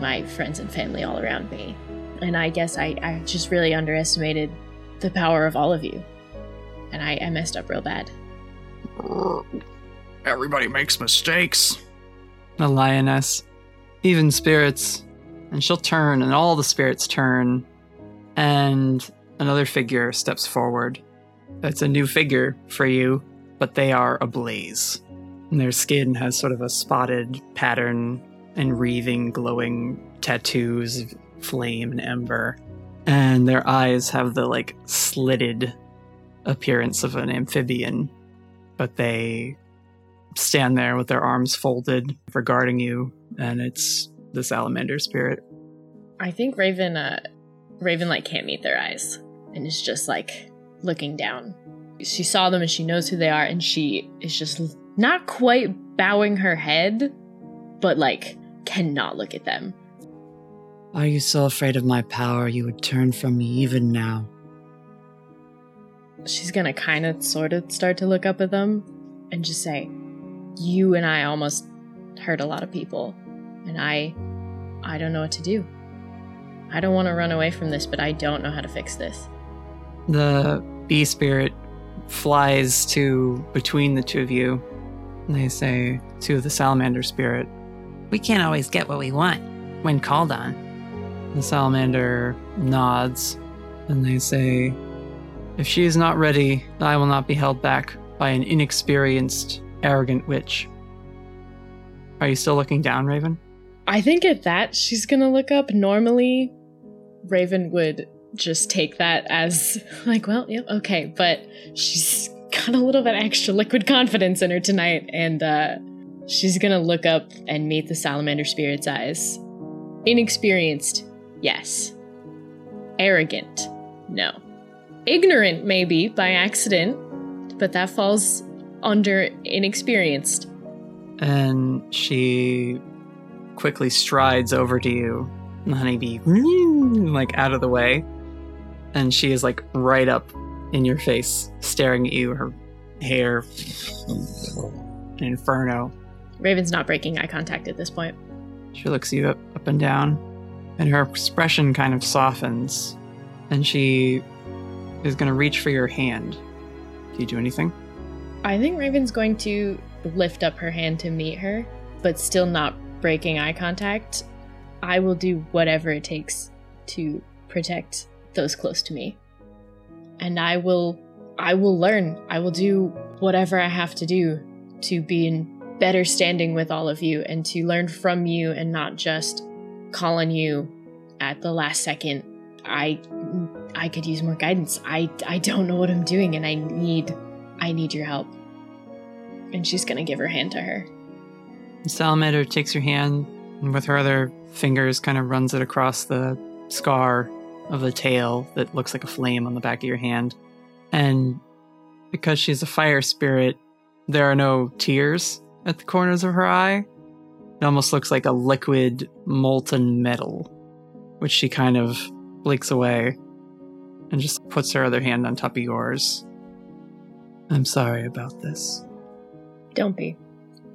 my friends and family all around me. And I guess I, I just really underestimated the power of all of you. And I, I messed up real bad. Everybody makes mistakes. The lioness, even spirits, and she'll turn, and all the spirits turn, and another figure steps forward. It's a new figure for you, but they are ablaze. And their skin has sort of a spotted pattern and wreathing, glowing tattoos of flame and ember. And their eyes have the like slitted appearance of an amphibian, but they stand there with their arms folded, regarding you, and it's the salamander spirit. I think Raven, uh, Raven like can't meet their eyes and is just like looking down. She saw them and she knows who they are, and she is just not quite bowing her head, but like cannot look at them. Are you so afraid of my power you would turn from me even now? She's gonna kind of sort of start to look up at them and just say, You and I almost hurt a lot of people, and I. I don't know what to do. I don't want to run away from this, but I don't know how to fix this. The bee spirit flies to between the two of you. They say to the salamander spirit, We can't always get what we want when called on. The salamander nods and they say, If she is not ready, I will not be held back by an inexperienced, arrogant witch. Are you still looking down, Raven? I think at that, she's gonna look up. Normally, Raven would just take that as, like, well, yep, okay, but she's got a little bit extra liquid confidence in her tonight, and uh, she's gonna look up and meet the salamander spirit's eyes. Inexperienced, yes. Arrogant, no. Ignorant, maybe, by accident, but that falls under inexperienced. And she quickly strides over to you, Honeybee, like out of the way. And she is like right up in your face, staring at you, her hair, an inferno. Raven's not breaking eye contact at this point. She looks you up, up and down, and her expression kind of softens, and she is going to reach for your hand. Do you do anything? I think Raven's going to lift up her hand to meet her, but still not breaking eye contact. I will do whatever it takes to protect those close to me. And I will I will learn. I will do whatever I have to do to be in better standing with all of you and to learn from you and not just call on you at the last second. I I could use more guidance. I I don't know what I'm doing and I need I need your help. And she's going to give her hand to her. Salamander takes her hand and with her other fingers kind of runs it across the scar of the tail that looks like a flame on the back of your hand. And because she's a fire spirit, there are no tears at the corners of her eye. It almost looks like a liquid molten metal, which she kind of blinks away and just puts her other hand on top of yours. I'm sorry about this. Don't be.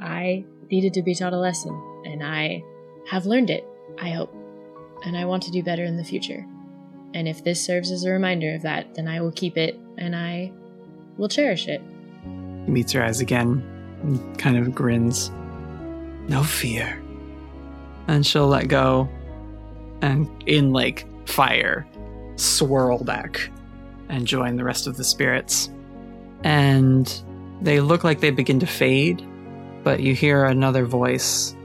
I needed to be taught a lesson, and I have learned it, I hope. And I want to do better in the future. And if this serves as a reminder of that, then I will keep it and I will cherish it. He meets her eyes again and kind of grins. No fear. And she'll let go and, in like fire, swirl back and join the rest of the spirits. And they look like they begin to fade, but you hear another voice.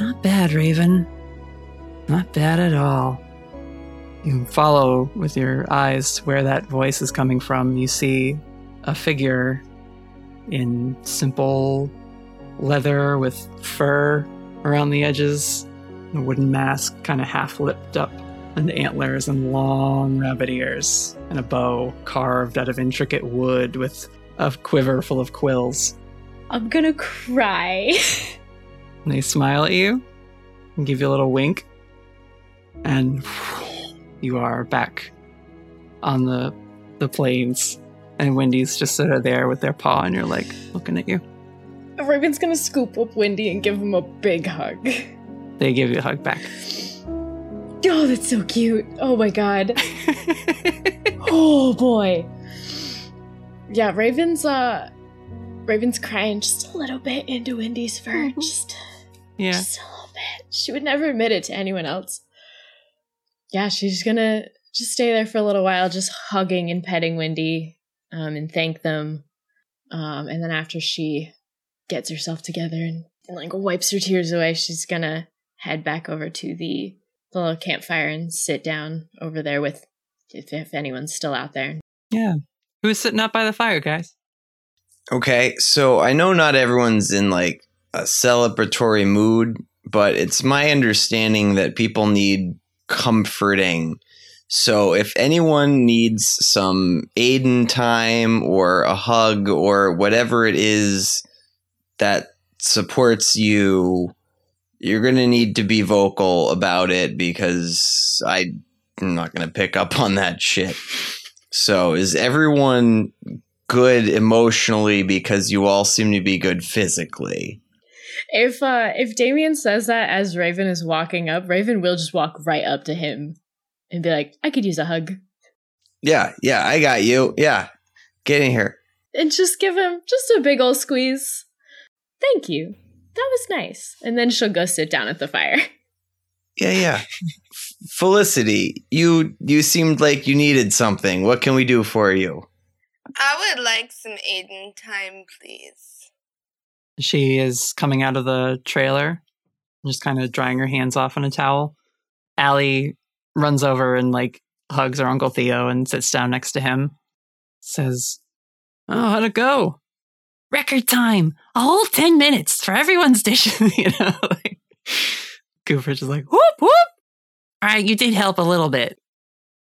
Not bad, Raven. Not bad at all. You follow with your eyes where that voice is coming from. You see a figure in simple leather with fur around the edges, a wooden mask kind of half lipped up, and antlers and long rabbit ears, and a bow carved out of intricate wood with a quiver full of quills. I'm gonna cry. And they smile at you and give you a little wink, and you are back on the the plains, and Wendy's just sort of there with their paw on your leg, looking at you. Raven's gonna scoop up Wendy and give him a big hug. They give you a hug back. Oh, that's so cute. Oh my god. *laughs* oh boy. Yeah, Raven's uh Raven's crying just a little bit into Wendy's fur. Just, Yeah. just a little bit. She would never admit it to anyone else. Yeah, she's gonna just stay there for a little while, just hugging and petting Wendy, um, and thank them. Um, and then after she gets herself together and, and like wipes her tears away, she's gonna head back over to the, the little campfire and sit down over there with if, if anyone's still out there. Yeah. Who's sitting up by the fire, guys? Okay, so I know not everyone's in like a celebratory mood, but it's my understanding that people need comforting. So if anyone needs some Aiden time or a hug or whatever it is that supports you, you're going to need to be vocal about it because I'm not going to pick up on that shit. So is everyone good emotionally because you all seem to be good physically? If uh if Damien says that as Raven is walking up, Raven will just walk right up to him and be like, I could use a hug. Yeah, yeah, I got you. Yeah. Get in here. And just give him just a big old squeeze. Thank you. That was nice. And then she'll go sit down at the fire. *laughs* Yeah, yeah. Felicity, you you seemed like you needed something. What can we do for you? I would like some Aiden time, please. She is coming out of the trailer, just kind of drying her hands off on a towel. Allie runs over and like hugs her Uncle Theo and sits down next to him. Says, Oh, how'd it go? Record time. A whole 10 minutes for everyone's dishes. *laughs* you know, like Cooper's just like, whoop, whoop. All right, you did help a little bit.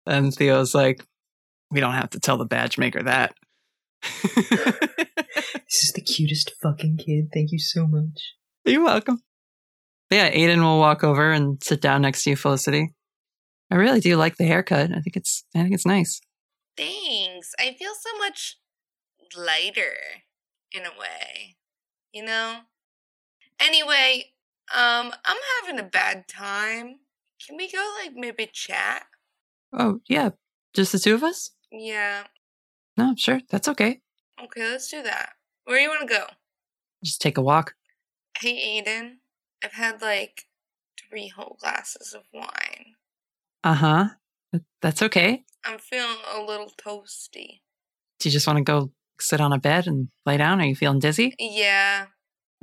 And Theo's like, we don't have to tell the badge maker that. *laughs* This is the cutest fucking kid. Thank you so much. You're welcome. But yeah, Aiden will walk over and sit down next to you, Felicity. I really do like the haircut. I think it's I think it's nice. Thanks. I feel so much lighter in a way. You know? Anyway, um, I'm having a bad time. Can we go like maybe chat? Oh, yeah. Just the two of us? Yeah. No, sure. That's okay. Okay, let's do that. Where do you want to go? Just take a walk. Hey, Aiden. I've had like three whole glasses of wine. Uh-huh. That's okay. I'm feeling a little toasty. Do you just want to go sit on a bed and lay down? Are you feeling dizzy? Yeah.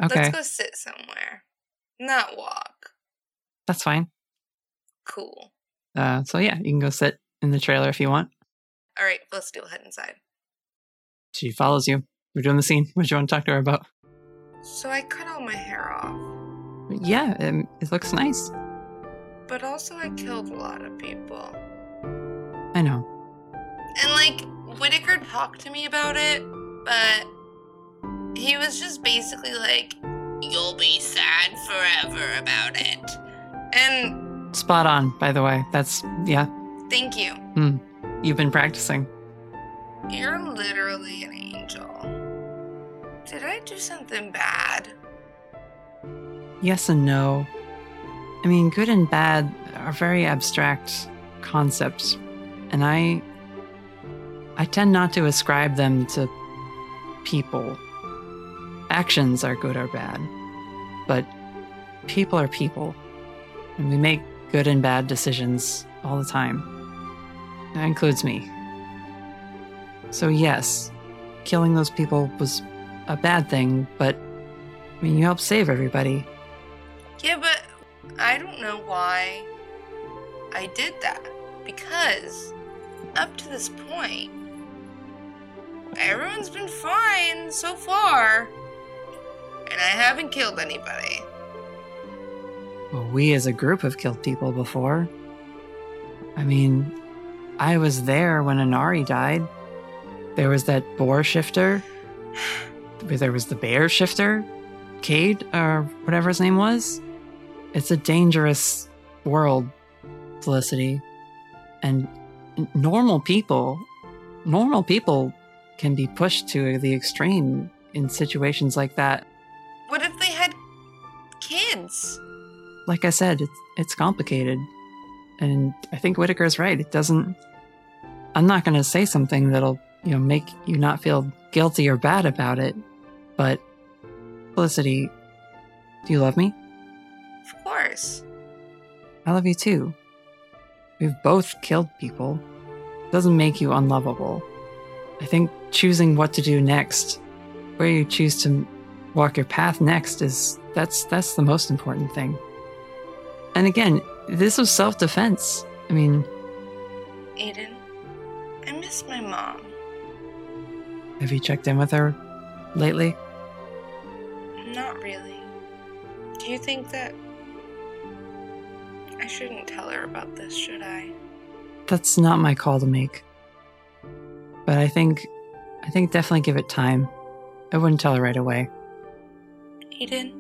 Okay. Let's go sit somewhere. Not walk. That's fine. Cool. Uh, so yeah, you can go sit in the trailer if you want. All right, let's do head inside. She follows you. We're doing the scene. What do you want to talk to her about? So I cut all my hair off, Yeah, um, it looks nice. but also I killed a lot of people. I know. And like Whitaker talked to me about it, but he was just basically like, "You'll be sad forever about it." And Spot on, by the way. That's yeah. thank you. Hmm. You've been practicing. You're literally an angel. Did I do something bad? Yes and no. I mean, good and bad are very abstract concepts, and I I tend not to ascribe them to people. Actions are good or bad, but people are people, and we make good and bad decisions all the time. That includes me. So yes, killing those people was a bad thing, but I mean, you helped save everybody. Yeah, but I don't know why I did that. Because up to this point, everyone's been fine so far, and I haven't killed anybody. Well, we as a group have killed people before. I mean, I was there when Anari died. There was that boar shifter. There was the bear shifter, Cade, or whatever his name was. It's a dangerous world, Felicity. And normal people, normal people can be pushed to the extreme in situations like that. What if they had kids? Like I said, it's it's complicated, and I think Whitaker's right. It doesn't. I'm not going to say something that'll you know make you not feel guilty or bad about it, but Felicity, do you love me? Of course. I love you too. We've both killed people. It doesn't make you unlovable. I think choosing what to do next, where you choose to walk your path next is that's that's the most important thing. And again, this was self-defense. I mean, Aiden, I miss my mom. have you checked in with her lately? Not really. Do you think that I shouldn't tell her about this, should I? That's not my call to make. But I think I think definitely give it time. I wouldn't tell her right away. Aiden,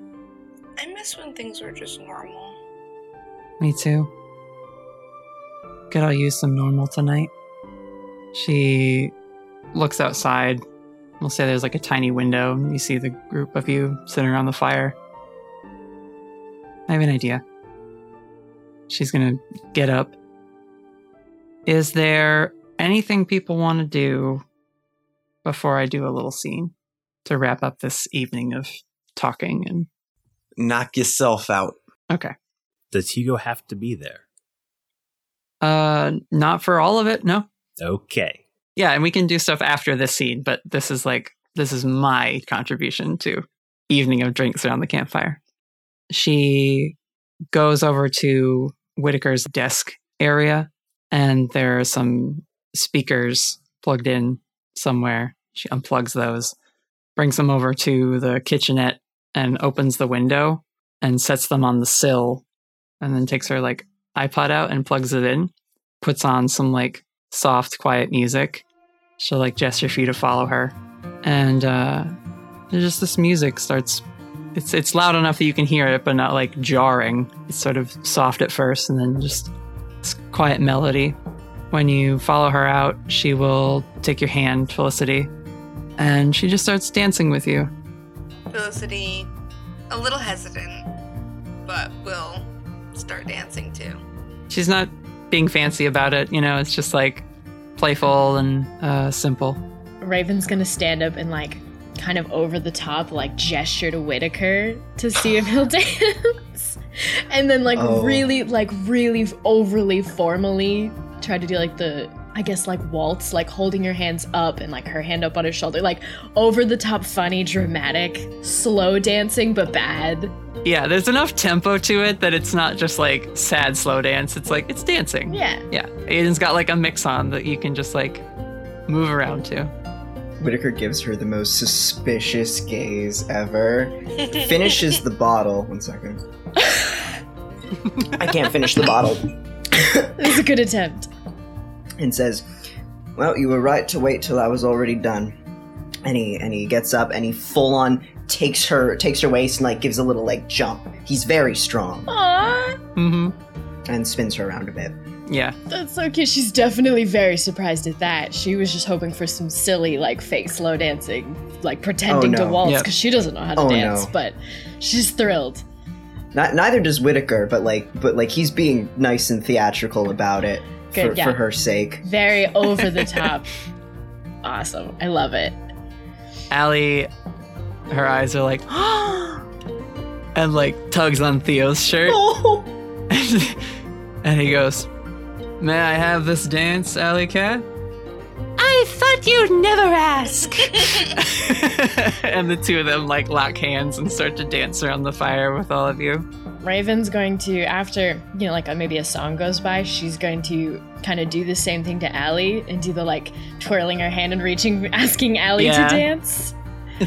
I miss when things were just normal. Me too. Could I use some normal tonight? She looks outside. We'll say there's like a tiny window, and you see the group of you sitting around the fire. I have an idea. She's gonna get up. Is there anything people want to do before I do a little scene to wrap up this evening of talking and Knock yourself out. okay. Does Hugo have to be there? Uh not for all of it, no. Okay. Yeah, and we can do stuff after this scene, but this is like this is my contribution to evening of drinks around the campfire. She goes over to Whitaker's desk area, and there are some speakers plugged in somewhere. She unplugs those, brings them over to the kitchenette, and opens the window and sets them on the sill, and then takes her like iPod out and plugs it in, puts on some like soft, quiet music. She'll like gesture for you to follow her, and uh, there's just this music starts. It's it's loud enough that you can hear it, but not like jarring. It's sort of soft at first, and then just this quiet melody. When you follow her out, she will take your hand, Felicity, and she just starts dancing with you. Felicity, a little hesitant, but will start dancing too. She's not being fancy about it, you know. It's just like playful and uh, simple. Raven's gonna stand up and like kind of over the top, like gesture to Whitaker to see if he'll *laughs* dance. And then like Oh. really, like really overly formally try to do like the I guess like waltz, like holding your hands up and like her hand up on his shoulder, like over the top, funny, dramatic, slow dancing, but bad. Yeah, there's enough tempo to it that it's not just like sad slow dance. It's like it's dancing. Yeah. Yeah. Aiden's got like a mix on that you can just like move around to. Whitaker gives her the most suspicious gaze ever. Finishes the bottle. One second. *laughs* I can't finish the bottle. It was a good attempt. And says, "Well, you were right to wait till I was already done." And he and he gets up and he full on takes her takes her waist and like gives a little like jump. He's very strong Aww. Mm-hmm. and spins her around a bit. Yeah. That's so cute. She's definitely very surprised at that. She was just hoping for some silly, like, fake slow dancing, like pretending to no. waltz Yep. because she doesn't know how to Oh, dance, no. but she's thrilled. Not, neither does Whitaker, but like but like he's being nice and theatrical about it Good, for, yeah. for her sake. Very *laughs* over the top. awesome. I love it. Allie, her eyes are like, *gasps* and like tugs on Theo's shirt. Oh. *laughs* and he goes, May I have this dance, Alley Cat? I thought you'd never ask. *laughs* and the two of them like lock hands and start to dance around the fire with all of you. Raven's going to, after, you know, like a, maybe a song goes by, she's going to kind of do the same thing to Allie and do the like twirling her hand and reaching, *laughs* asking Allie Yeah. to dance.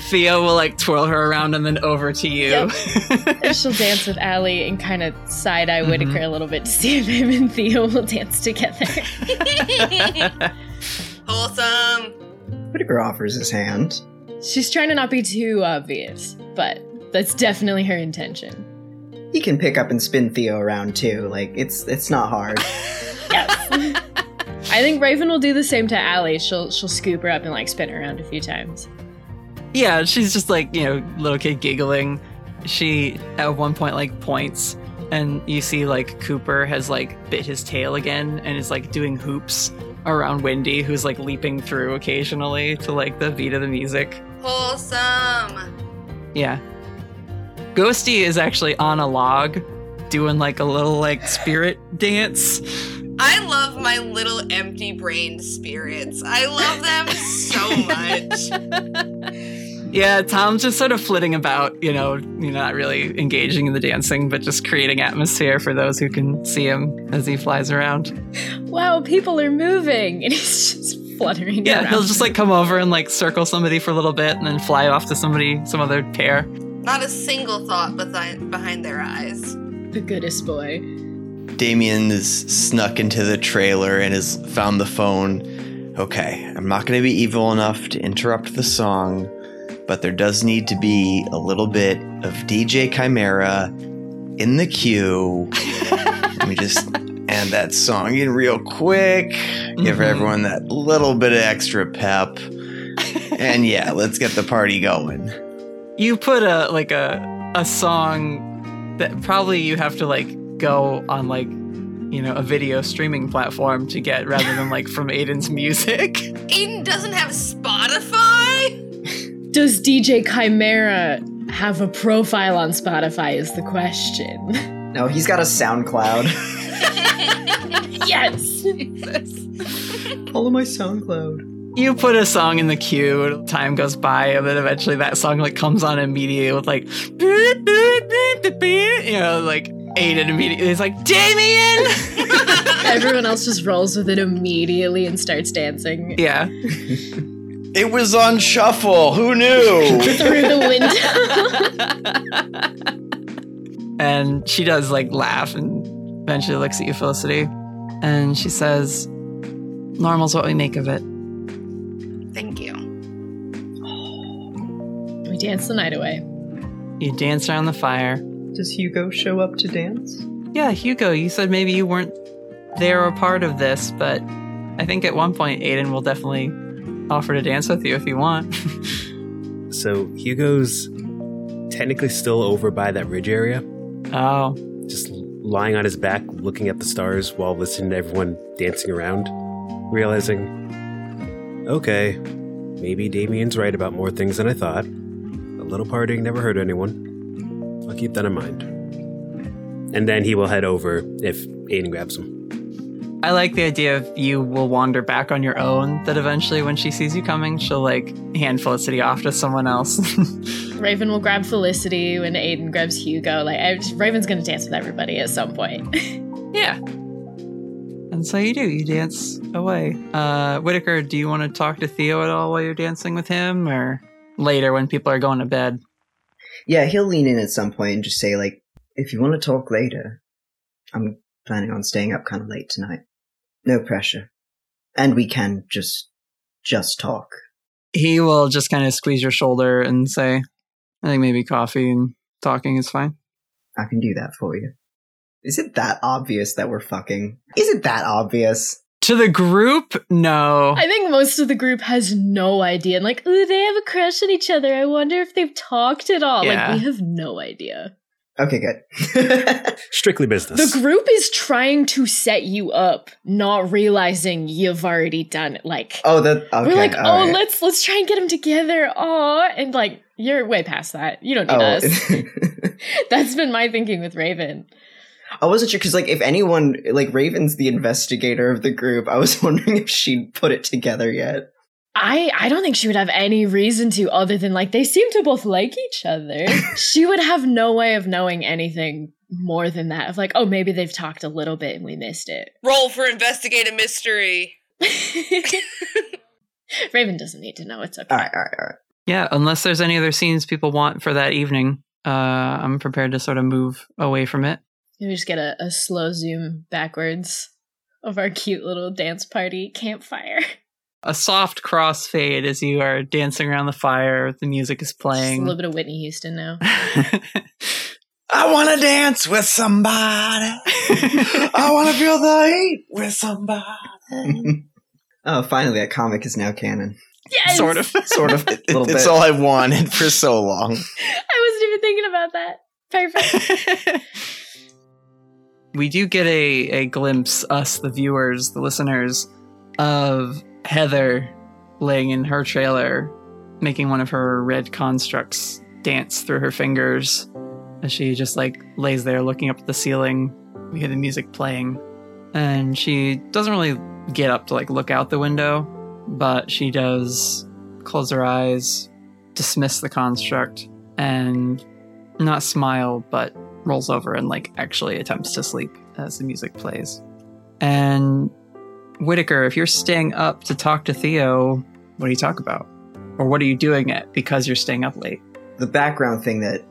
Theo will like twirl her around and then over to you. *laughs* and she'll dance with Allie and kind of side eye Mhm. Whitaker a little bit to see if him and Theo will dance together. *laughs* Wholesome. Whitaker offers his hand. She's trying to not be too obvious, but that's definitely her intention. He can pick up and spin Theo around too. Like it's it's not hard. *laughs* Yes. I think Raven will do the same to Allie. She'll she'll scoop her up and like spin her around a few times. Yeah, she's just like, you know, little kid giggling. She at one point like points and you see like Cooper has like bit his tail again and is like doing hoops around Wendy who's like leaping through occasionally to like the beat of the music. Wholesome. Yeah. Ghosty is actually on a log doing like a little like spirit dance. I love my little empty brained spirits. I love them so much. *laughs* Yeah, Tom's just sort of flitting about, you know, you know, not really engaging in the dancing, but just creating atmosphere for those who can see him as he flies around. Wow, people are moving, and *laughs* he's just fluttering. Yeah, around. he'll just like come over and like circle somebody for a little bit and then fly off to somebody, some other pair. Not a single thought behind behind their eyes. the goodest boy. Damien is snuck into the trailer and has found the phone. Okay, I'm not going to be evil enough to interrupt the song, but there does need to be a little bit of DJ Chimera in the queue. *laughs* Let me just add that song in real quick, give Mhm. everyone that little bit of extra pep. *laughs* And yeah, let's get the party going. You put a like a a song that probably you have to like go on like you know a video streaming platform to get rather than like from Aiden's music. *laughs* Aiden doesn't have Spotify? Does DJ Chimera have a profile on Spotify? Is the question. No, he's got a SoundCloud. *laughs* yes. *laughs* Follow my SoundCloud. You put a song in the queue, time goes by, and then eventually that song like comes on immediately with like you know, like Aiden immediately is like, Damien! *laughs* Everyone else just rolls with it immediately and starts dancing Yeah. *laughs* It was on shuffle. Who knew? *laughs* through the window. And she does like laugh and eventually looks at you, Felicity. And she says, Normal's what we make of it. Dance the night away. You dance around the fire. Does Hugo show up to dance? Yeah, Hugo, you said maybe you weren't there or part of this, but I think at one point Aiden will definitely offer to dance with you if you want. *laughs* So Hugo's technically still over by that ridge area, oh, just lying on his back, looking at the stars while listening to everyone dancing around, realizing, okay, maybe Damien's right about more things than I thought. A little partying never hurt anyone. I'll keep that in mind. And then he will head over if Aiden grabs him. I like the idea of you will wander back on your own, that eventually when she sees you coming, she'll like hand Felicity off to someone else. *laughs* Raven will grab Felicity when Aiden grabs Hugo. Like I, Raven's gonna dance with everybody at some point. *laughs* yeah. And so you do, you dance away. Uh, Whitaker, do you want to talk to Theo at all while you're dancing with him, or later when people are going to bed? Yeah, he'll lean in at some point and just say, like, if you want to talk later, I'm planning on staying up kind of late tonight. No pressure. And we can just, just talk. He will just kind of squeeze your shoulder and say, I think maybe coffee and talking is fine. I can do that for you. Is it that obvious that we're fucking? Is it that obvious? To the group, no. I think most of the group has no idea. And like, ooh, they have a crush on each other. I wonder if they've talked at all. Yeah. Like, we have no idea. Okay, good. *laughs* Strictly business. The group is trying to set you up, not realizing you've already done it. Like, oh, that okay. we're like, oh, all right. let's let's try and get them together. Oh, and like, you're way past that. You don't need Oh. us. *laughs* That's been my thinking with Raven. I wasn't sure because, like, if anyone, like, Raven's the investigator of the group, I was *laughs* wondering if she'd put it together yet. I I don't think she would have any reason to other than like they seem to both like each other. *laughs* she would have no way of knowing anything more than that of like, oh, maybe they've talked a little bit and we missed it. Roll for investigate a mystery. *laughs* Raven doesn't need to know it's okay. All right, all right, all right. Yeah, unless there's any other scenes people want for that evening, uh, I'm prepared to sort of move away from it. Maybe just get a, a slow zoom backwards of our cute little dance party campfire. *laughs* A soft crossfade as you are dancing around the fire, the music is playing. Just a little bit of Whitney Houston now. *laughs* I want to dance with somebody. I want to feel the heat with somebody. *laughs* oh, finally, that comic is now canon. Yes! Sort of. Sort of. A little it's bit. all I've wanted for so long. I wasn't even thinking about that. Perfect. We do get a, a glimpse, us, the viewers, the listeners, of Heather laying in her trailer, making one of her red constructs dance through her fingers as she just like lays there looking up at the ceiling. We hear the music playing, and she doesn't really get up to like look out the window, but she does close her eyes, dismiss the construct, and not smile, but rolls over and like actually attempts to sleep as the music plays. And Whitaker, if you're staying up to talk to Theo, what do you talk about? Or what are you doing it because you're staying up late? The background thing that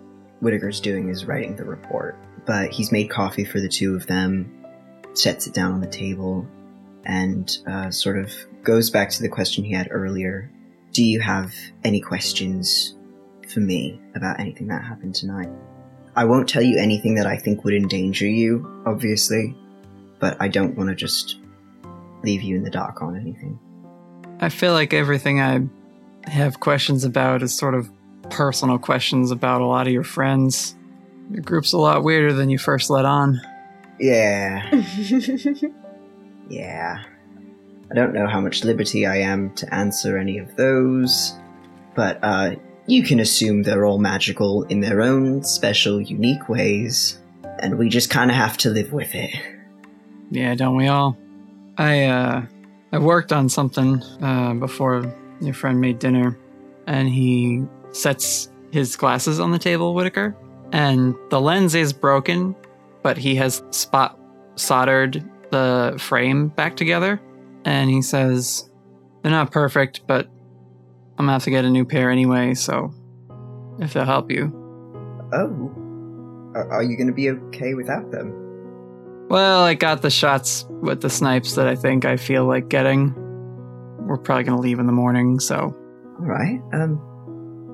Whitaker's doing is writing the report, but he's made coffee for the two of them, sets it down on the table, and uh, sort of goes back to the question he had earlier. Do you have any questions for me about anything that happened tonight? I won't tell you anything that I think would endanger you, obviously, but I don't want to just leave you in the dark on anything. I feel like everything I have questions about is sort of personal questions about a lot of your friends. Your group's a lot weirder than you first let on. Yeah. *laughs* yeah. I don't know how much liberty I am to answer any of those, but uh, you can assume they're all magical in their own special, unique ways, and we just kind of have to live with it. Yeah, don't we all? I uh I worked on something uh before your friend made dinner and he sets his glasses on the table, Whitaker, and the lens is broken, but he has spot soldered the frame back together and he says they're not perfect, but I'm gonna have to get a new pair anyway, so if they'll help you. Oh. Are, you to be okay without them? Well, I got the shots with the snipes that I think I feel like getting. We're probably gonna leave in the morning, so All right. Um.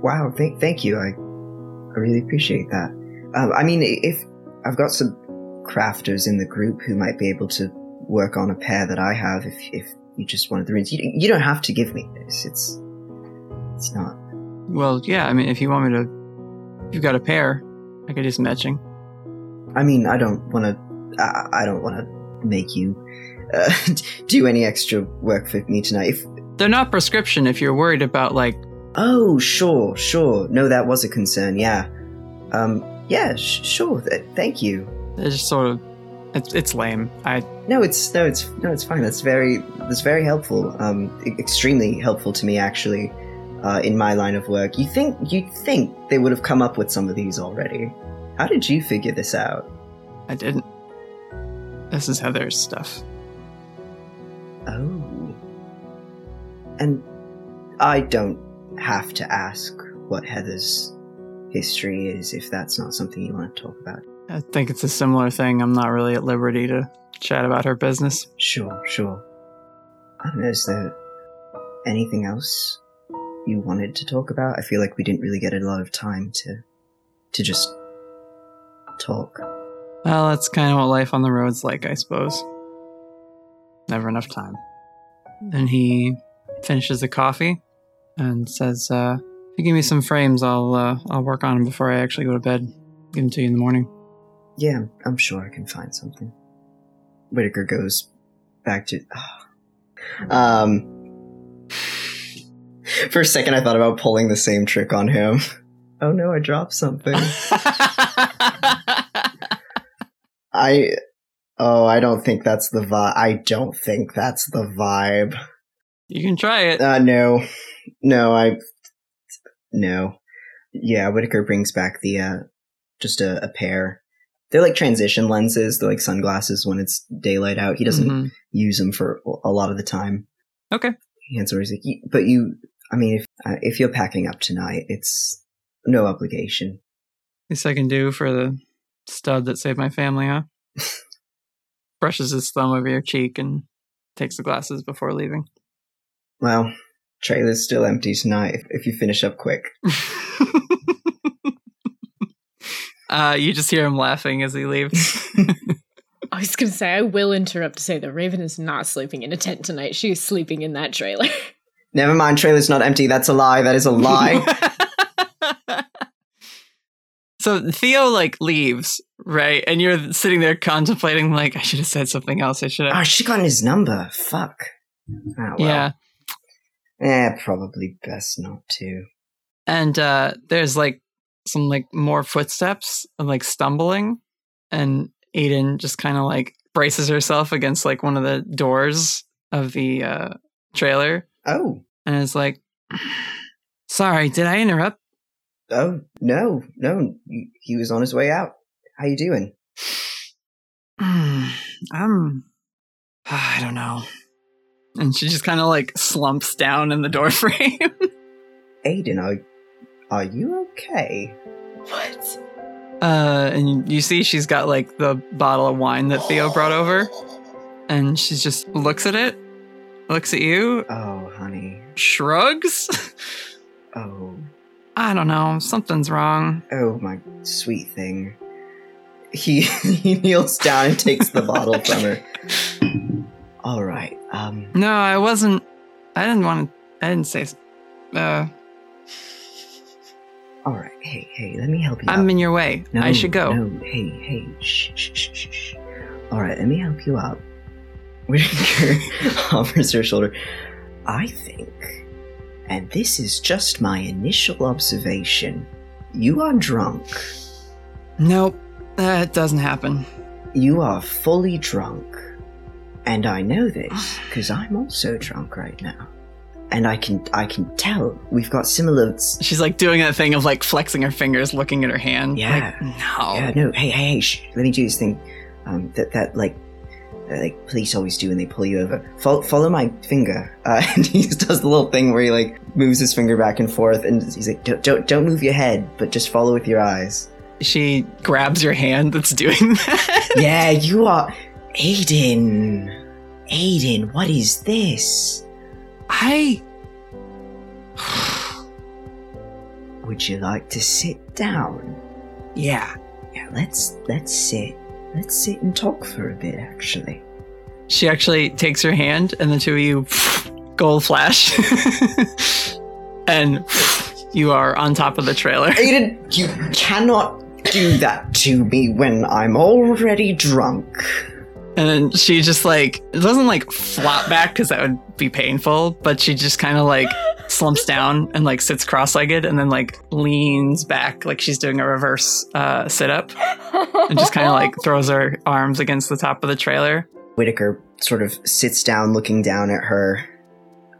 Wow. Thank. Thank you. I. I really appreciate that. Um. I mean, if I've got some crafters in the group who might be able to work on a pair that I have, if if you just wanted the rings, you, you don't have to give me this. It's. It's not. well, yeah. I mean, if you want me to, you've got a pair, I could do some etching. I mean, I don't want to. I, I don't want to make you uh, *laughs* do any extra work for me tonight. If They're not prescription. If you're worried about like, oh, sure, sure. No, that was a concern. Yeah. Um. Yeah. Sh- sure. Th- thank you. they're just sort of, it's it's lame. I No, it's no, it's no, it's fine. That's very that's very helpful. Um, extremely helpful to me actually. Uh, in my line of work, you think you think they would have come up with some of these already? How did you figure this out? I didn't. This is Heather's stuff. Oh. And I don't have to ask what Heather's history is if that's not something you want to talk about. I think it's a similar thing. I'm not really at liberty to chat about her business. Sure, sure. I don't know, is there anything else you wanted to talk about? I feel like we didn't really get a lot of time to to just talk. Well, that's kind of what life on the road's like, I suppose. Never enough time. And he finishes the coffee and says, uh, "If you give me some frames, I'll uh, I'll work on them before I actually go to bed. Give them to you in the morning." Yeah, I'm sure I can find something. Whitaker goes back to. *sighs* Um. *laughs* For a second, I thought about pulling the same trick on him. *laughs* Oh no, I dropped something. *laughs* I. Oh, I don't think that's the vibe. I don't think that's the vibe. You can try it. Uh, no. No, I. No. Yeah, Whitaker brings back the, uh, just a, a pair. They're like transition lenses. They're like sunglasses when it's daylight out. He doesn't Mhm. use them for a lot of the time. Okay. He answers he's like, but you, I mean, if, uh, if you're packing up tonight, it's no obligation. Least I can do for the stud that saved my family, huh? *laughs* Brushes his thumb over your cheek and takes the glasses before leaving. Well, trailer's still empty tonight if, if you finish up quick. *laughs* Uh, you just hear him laughing as he leaves. *laughs* I was gonna say I will interrupt to say that Raven is not sleeping in a tent tonight. She is sleeping in that trailer. Never mind, trailer's not empty. That's a lie. That is a lie. *laughs* So Theo like leaves, right? And you're sitting there contemplating, like, I should have said something else. I should oh, have. Should have gotten his number. Fuck. Ah, well. Yeah. Eh, probably best not to. And uh there's like some like more footsteps and like stumbling. And Aiden just kind of like braces herself against like one of the doors of the uh trailer. Oh. And is like, sorry, did I interrupt? Oh no, no. He- He was on his way out. How you doing? I'm *sighs* *sighs* I don't know. And she just kind of like slumps down in the doorframe. *laughs* Aiden, are are you okay? What? Uh, and you see she's got like the bottle of wine that Theo brought over, and she just looks at it, looks at you, Oh, honey. shrugs. Oh, I don't know, something's wrong. oh my sweet thing. He *laughs* he kneels down and takes the bottle from her. All right. Um. No, I wasn't. I didn't want to. I didn't say. Uh, All right. Hey, hey. Let me help you. I'm out. in your way. I should go. No. Hey, hey. Shh, shh, shh, shh, shh. All right. Let me help you out. Whitaker *laughs* offers her shoulder. I think, and this is just my initial observation. You are drunk. Nope, that doesn't happen. You are fully drunk. And I know this because I'm also drunk right now. And I can I can tell we've got similar She's like doing that thing of like flexing her fingers, looking at her hand. Yeah. Like, no. Yeah, no, hey, hey, hey, shh. Let me do this thing. Um, that, that, like, like police always do when they pull you over. Follow, follow my finger. Uh, *laughs* and he just does the little thing where he, like, moves his finger back and forth, and he's like, don't, don't, don't move your head, but just follow with your eyes. She grabs your hand that's doing *laughs* that. yeah, you are. Aiden. Aiden, what is this? I. Would you like to sit down? Yeah. Yeah, let's, let's sit. Let's sit and talk for a bit, actually. She actually takes her hand, and the two of you gold flash, *laughs* and you are on top of the trailer. Aiden, you cannot do that to me when I'm already drunk. And then she just like it doesn't like flop back because that would be painful, but she just kind of like slumps down and like sits cross-legged and then like leans back like she's doing a reverse uh, sit-up and just kind of like throws her arms against the top of the trailer. Whitaker sort of sits down, looking down at her.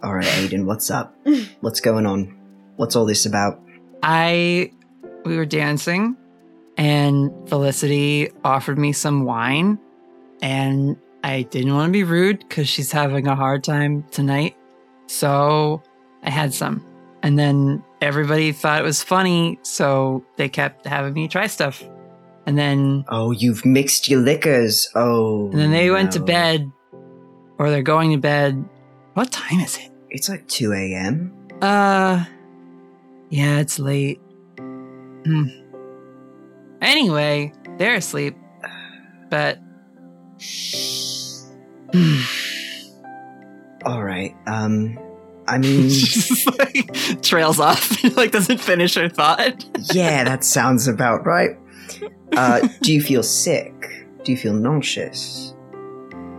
All right, Aiden, what's up? What's going on? What's all this about? I we were dancing and Felicity offered me some wine and I didn't want to be rude because she's having a hard time tonight. So I had some. And then everybody thought it was funny, so they kept having me try stuff. And then Oh, you've mixed your liquors. Oh. and then they went to bed or they're going to bed. What time is it? It's like 2 a.m. Uh yeah, it's late. Hmm. Anyway, they're asleep. But *sighs* All right. Um, I *laughs* mean, just like trails off, like doesn't finish her thought. yeah, that sounds about right. Uh, *laughs* do you feel sick? Do you feel nauseous?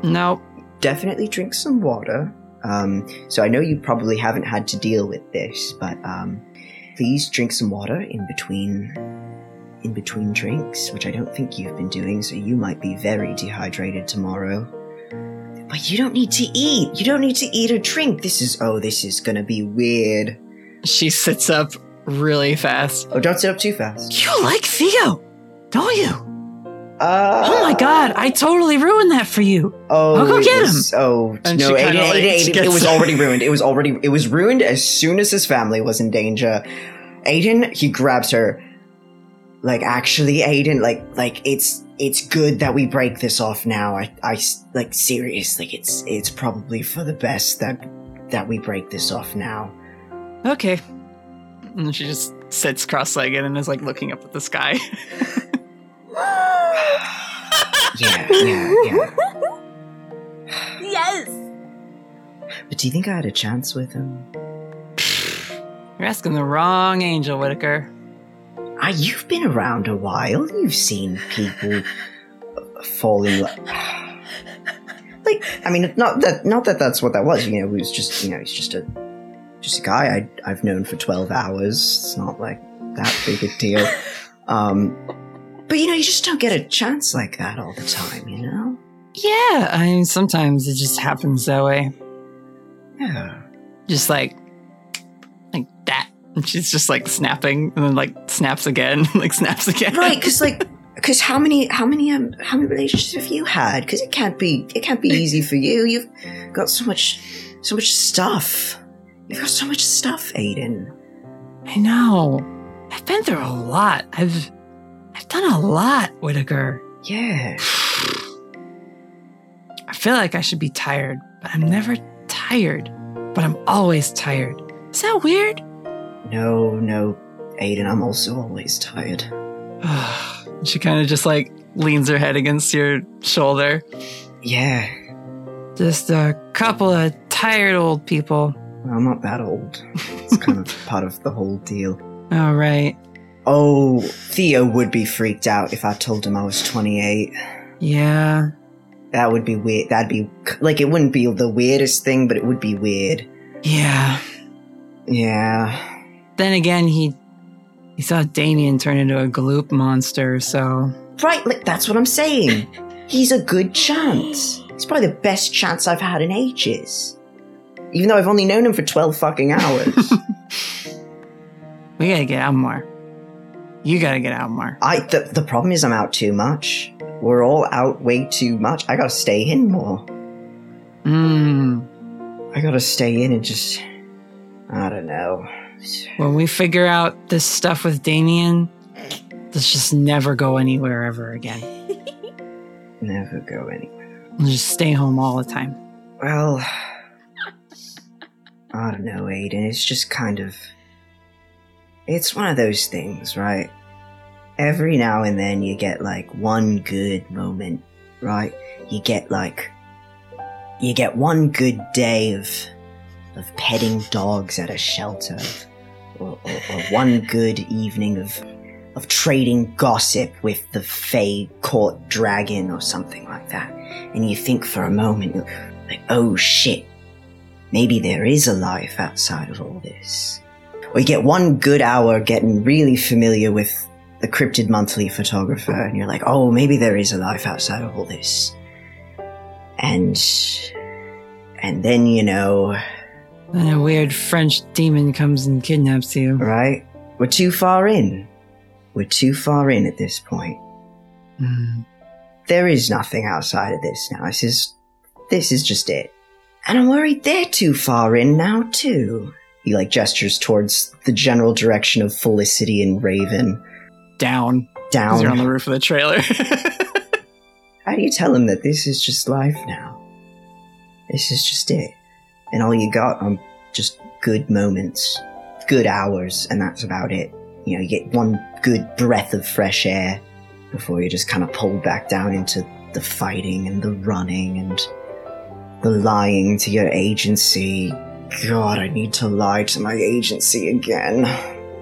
Nope. Definitely drink some water. Um, so I know you probably haven't had to deal with this, but um, please drink some water in between in between drinks, which I don't think you've been doing. So you might be very dehydrated tomorrow. But you don't need to eat. You don't need to eat or drink. This is oh, this is gonna be weird. She sits up really fast. Oh, don't sit up too fast. You like Theo, don't you? Uh, oh my god, I totally ruined that for you. Oh, I'll go get was- Oh And no, she Aiden, like, Aiden, Aiden, it was already ruined. It was already it was ruined as soon as his family was in danger. Aiden, he grabs her. Like actually, Aiden, like like it's it's good that we break this off now. i i like seriously, like it's it's probably for the best that that we break this off now. Okay. And she just sits cross legged and is like looking up at the sky. *laughs* Yeah, yeah, yeah. Yes. But do you think I had a chance with him? You're asking the wrong angel, Whitaker. Ah, you've been around a while. You've seen people fall in love. *sighs* Like, I mean, not that, not that that's what that was. You know, he was just, you know, he's just a, just a guy I, I've known for twelve hours. It's not like that big a deal. *laughs* Um, but you know, you just don't get a chance like that all the time. You know? Yeah, I mean, sometimes it just happens that way. Yeah. Just like. And she's just like snapping and then like snaps again, *laughs* like snaps again. Right? Because like, *laughs* because how many, how many, um, how many relationships have you had? Because it can't be, it can't be easy for you. You've got so much, so much stuff. You've got so much stuff, Aiden. I know. I've been through a lot. I've, I've done a lot, Whitaker. Yeah. *sighs* I feel like I should be tired, but I'm never tired. But I'm always tired. Is that weird? No, no, Aiden. I'm also always tired. *sighs* she kind of just like leans her head against your shoulder. Yeah. Just a couple of tired old people. Well, I'm not that old. It's kind of *laughs* part of the whole deal. All right. Oh, Theo would be freaked out if I told him I was 28. Yeah. That would be weird. That'd be like it wouldn't be the weirdest thing, but it would be weird. Yeah. Yeah. Then again, he he saw Damien turn into a gloop monster, so Right, like that's what I'm saying. *laughs* He's a good chance. It's probably the best chance I've had in ages. Even though I've only known him for 12 fucking hours. *laughs* we gotta get out more. You gotta get out more. I the, the problem is I'm out too much. We're all out way too much. I gotta stay in more. Hmm. I gotta stay in and just I don't know. When we figure out this stuff with Damien, let's just never go anywhere ever again. *laughs* Never go anywhere. We'll just stay home all the time. Well, I don't know, Aiden. It's just kind of. It's one of those things, right? Every now and then you get like one good moment, right? You get like. You get one good day of. of petting dogs at a shelter. Or, or, or one good evening of. of trading gossip with the Fey court dragon or something like that. And you think for a moment, like, oh shit, maybe there is a life outside of all this. Or you get one good hour getting really familiar with the Cryptid Monthly photographer, and you're like, oh, maybe there is a life outside of all this. And. And then, you know. Then a weird French demon comes and kidnaps you. Right? We're too far in. We're too far in at this point. Mm. There is nothing outside of this now. This is. This is just it. And I'm worried they're too far in now, too. He, like, gestures towards the general direction of Felicity and Raven. Down. Down. You're on the roof of the trailer. *laughs* How do you tell him that this is just life now? This is just it. And all you got are just good moments, good hours, and that's about it. You know, you get one good breath of fresh air before you just kind of pull back down into the fighting and the running and the lying to your agency. God, I need to lie to my agency again.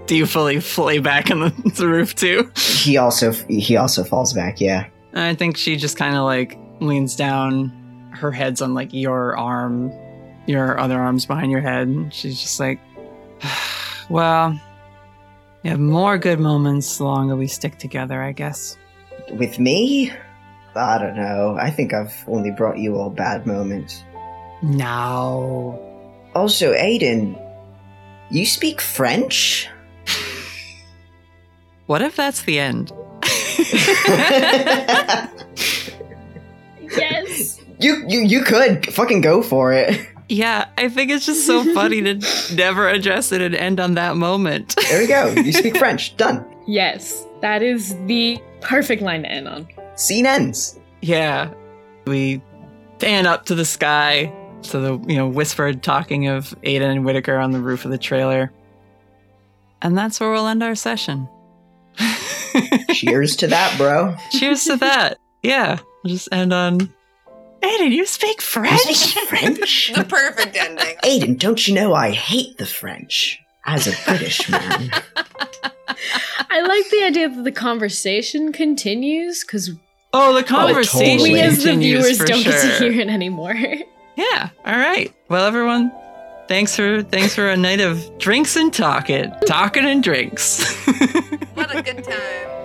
Do you fully flay back on the, the roof too? He also he also falls back, yeah. I think she just kind of like leans down, her head's on like your arm, your other arm's behind your head. and She's just like, *sighs* well, you have more good moments the longer we stick together, I guess. With me? I don't know. I think I've only brought you all bad moments. No. Also, Aiden, you speak French? *laughs* What if that's the end? *laughs* Yes. You you you could fucking go for it. Yeah, I think it's just so funny to *laughs* never address it and end on that moment. There we go. You speak *laughs* French. Done. Yes, that is the perfect line to end on. Scene ends. Yeah. We fan up to the sky to the, you know, whispered talking of Aiden and Whitaker on the roof of the trailer. And that's where we'll end our session. Cheers to that, bro. *laughs* Cheers to that. Yeah. We'll just end on. Aiden, you speak French? French? *laughs* the perfect ending. Aiden, don't you know I hate the French as a British man? *laughs* I like the idea that the conversation continues because oh, the oh, conversation we as the viewers don't sure. get to hear it anymore. *laughs* Yeah. All right. Well, everyone, thanks for thanks for a night of drinks and talking, talking and drinks. what a good time.